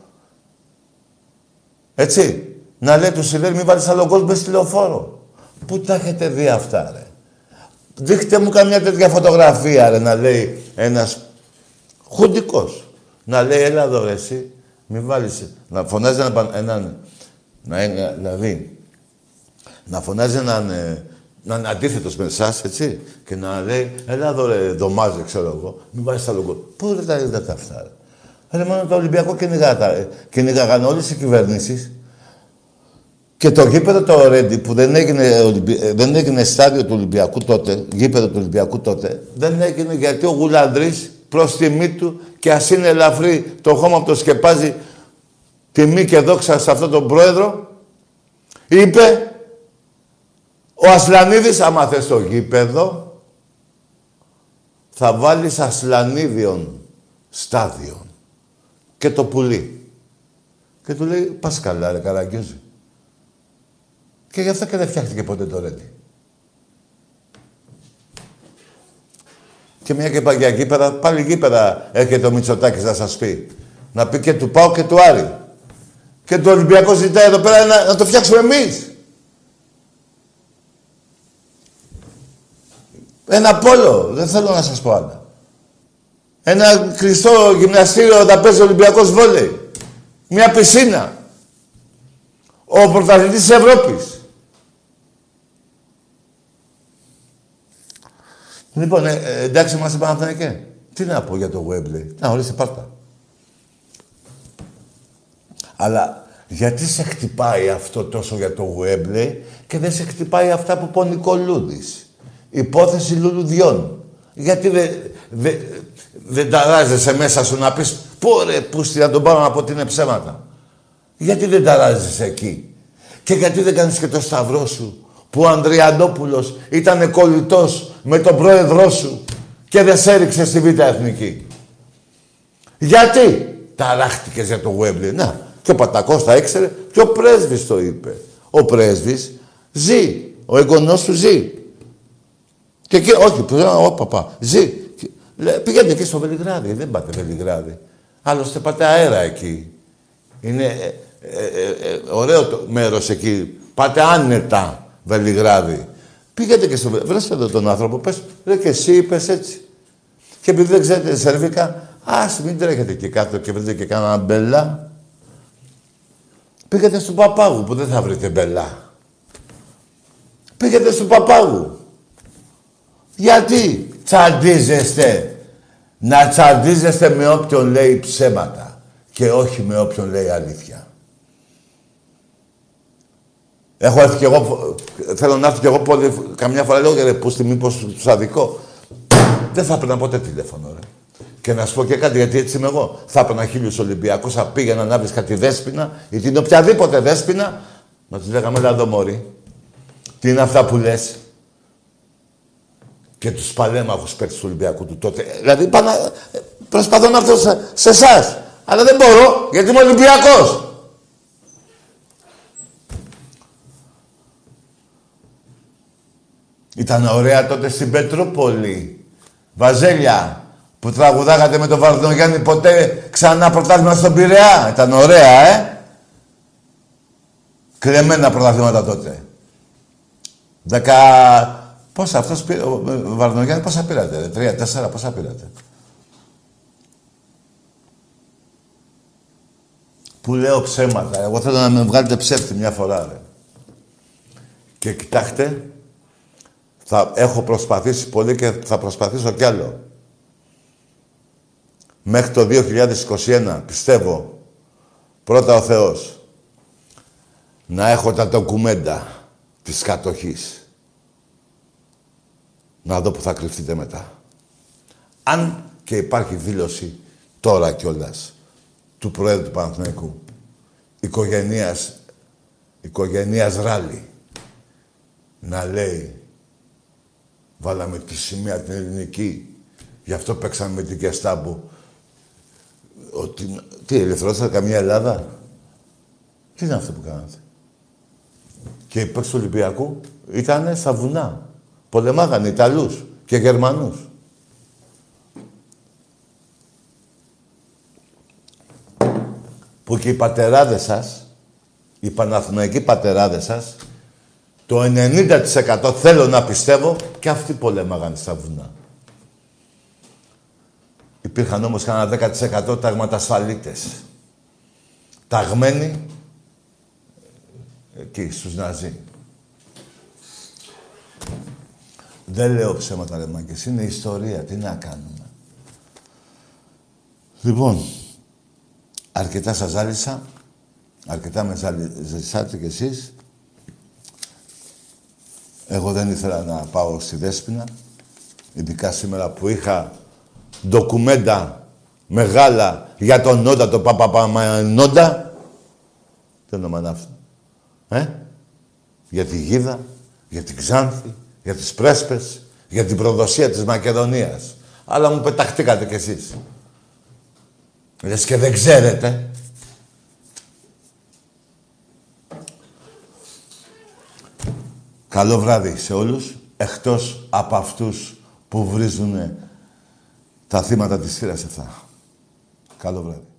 έτσι, να λέει του Σιλέρ μη βάλεις άλλο γκολ μες στη λεωφόρο. Πού τα έχετε δει αυτά, ρε; Δείχτε μου καμιά τέτοια φωτογραφία, ρε, να λέει ένας χουντικός. Να λέει, έλα εδώ, ρε, εσύ, μη βάλεις... Να φωνάζει έναν... έναν να είναι, δηλαδή, να φωνάζει έναν... ε, να είναι αντίθετος με εσάς, έτσι, και να λέει, έλα εδώ, ρε, δωμάζε, ξέρω εγώ, μη βάλεις άλλο γκολ. Πού ρε τα είδατε αυτά, ρε. Ρε, μόνο το Ολυμπιακό κυνηγάτα, ε, κυνηγάγανε όλες οι κυβερνήσεις και το γήπεδο το Ρέντι που δεν έγινε, Ολυμπι- ε, δεν έγινε στάδιο του Ολυμπιακού τότε, γήπεδο του Ολυμπιακού τότε, δεν έγινε γιατί ο Γουλανδρής προς τιμή του και ας είναι ελαφρύ το χώμα που το σκεπάζει τιμή και δόξα σε αυτόν τον πρόεδρο, είπε ο Ασλανίδης, άμα θες το γήπεδο, θα βάλεις Ασλανίδιον στάδιον και το πουλί. Και του λέει, πας καλά ρε Καραγκιόζη. Και γι' αυτό και δεν φτιάχτηκε ποτέ το Ρέντι. Και μια και πάει για γήπεδα, πάλι γήπεδα έρχεται ο Μητσοτάκης να σας πει. Να πει και του Πάου και του Άρη. Και το Ολυμπιακό ζητάει εδώ πέρα να, να το φτιάξουμε εμείς. Ένα πόλο, δεν θέλω να σας πω άλλα. Ένα κλειστό γυμναστήριο θα παίζει ο Ολυμπιακός βόλεϊ. Μια πισίνα. Ο πρωταθλητής της Ευρώπης. Λοιπόν, ε, ε, εντάξει είμαστε Παναθηναϊκέ. Τι να πω για το Webley. Να, ορίστε πάρτα. Αλλά γιατί σε χτυπάει αυτό τόσο για το Webley και δεν σε χτυπάει αυτά που πω ο Νικολούδης. Υπόθεση λουλουδιών. Γιατί δεν δε, δεν ταράζεσαι μέσα σου να πεις πω ρε πούστη να τον πάρω να πω ότι είναι ψέματα. Γιατί δεν ταράζεσαι εκεί; Και γιατί δεν κάνεις και το σταυρό σου που ο Ανδριανόπουλος ήταν κολλητός με τον πρόεδρό σου και δεν σε έριξε στη Β' Εθνική. Γιατί; Ταράχτηκες για το Webley. Να, και ο Πατακός τα ήξερε και ο πρέσβης το είπε. Ο πρέσβης ζει. Ο εγγονός του ζει. Και εκεί, όχι, που ο παπά, ζει. Λέει, πήγαινε εκεί στο Βελιγράδι, δεν πάτε Βελιγράδι. Άλλωστε πάτε αέρα εκεί. Είναι ε, ε, ε, ε, ωραίο το μέρος εκεί. Πάτε άνετα Βελιγράδι. Πήγαινε και στο Βελιγράδι. Βρέστε εδώ τον άνθρωπο, πες, ρε και εσύ είπες έτσι. Και επειδή δεν ξέρετε σερβικά, ας μην τρέχετε εκεί κάτω και βρείτε και κάνα μπελά. Πήγατε στον Παπάγου που δεν θα βρείτε μπελά. Πήγατε στον Παπάγου. Γιατί τσαντίζεστε. Να τσαντίζεστε με όποιον λέει ψέματα και όχι με όποιον λέει αλήθεια. Έχω έρθει κι εγώ, θέλω να έρθω κι εγώ πολύ, καμιά φορά λέω, ρε, πού στη μήπως τους αδικό. Δεν θα έπαιρνα ποτέ τηλέφωνο, ρε. Και να σου πω και κάτι, γιατί έτσι είμαι εγώ. Θα έπαιρνα χίλιους Ολυμπιακούς, θα πήγαινα να βρεις κάτι δέσποινα ή την οποιαδήποτε δέσποινα, να τους λέγαμε, έλα εδώ μωρή. Τι είναι αυτά που λες; Και τους παλέμαχους παίκτες του Ολυμπιακού του τότε. Δηλαδή, πάνα, προσπαθώ να έρθω σε, σε εσάς. Αλλά δεν μπορώ, γιατί είμαι Ολυμπιακός. Ήταν ωραία τότε στην Πετρούπολη. Βαζέλια, που τραγουδάγατε με τον Βαρδινογιάννη ποτέ ξανά πρωτάθλημα στον Πειραιά. Ήταν ωραία, ε. Κρεμμένα πρωταθλήματα τότε. Δεκα... Πόσα αυτός πήρε, ο Βαρδινογιάννη πόσα πήρατε, τρία, τέσσερα, πόσα πήρατε; Που λέω ψέματα. Εγώ θέλω να με βγάλετε ψεύτη μια φορά, ρε. Και κοιτάξτε, θα έχω προσπαθήσει πολύ και θα προσπαθήσω κι άλλο. Μέχρι το 2021, πιστεύω, πρώτα ο Θεός, να έχω τα ντοκουμέντα της κατοχής. Να δω που θα κρυφτείτε μετά. Αν και υπάρχει δήλωση τώρα κιόλας του Προέδρου του Παναθηναϊκού, οικογενείας, οικογενείας ράλι, να λέει Βάλαμε τη σημαία την ελληνική. Γι' αυτό παίξαμε με την Κεστάμπο. Ότι, τι, ελευθερώσα καμία Ελλάδα; Τι είναι αυτό που κάνατε; Και οι παίκτες του Ολυμπιακού ήταν στα βουνά. Πολεμάγανε Ιταλούς και Γερμανούς. Που και οι πατεράδες σας, οι Παναθηναϊκοί πατεράδες σας, το 90% θέλω να πιστεύω και αυτοί πολέμαγαν στα βουνά. Υπήρχαν όμως κανένα 10% ταγματασφαλίτες. Ταγμένοι εκεί στους Ναζί. Δεν λέω ψέματα ρε μάγκες. Είναι ιστορία. Τι να κάνουμε. Λοιπόν, αρκετά σας ζάλισα. Αρκετά με ζάλισατε κι εσείς. Εγώ δεν ήθελα να πάω στη Δέσποινα, ειδικά σήμερα που είχα ντοκουμέντα μεγάλα για τον Νόντα, τον Παπαπαμανόντα. Τι όνομα είναι αυτό; Ε; Για τη Γίδα, για την Ξάνθη, για τις Πρέσπες, για την προδοσία της Μακεδονίας. Αλλά μου πεταχτήκατε κι εσείς. Λες και δεν ξέρετε. Καλό βράδυ σε όλους, εκτός από αυτούς που βρίζουν τα θύματα της θύρας αυτά. Καλό βράδυ.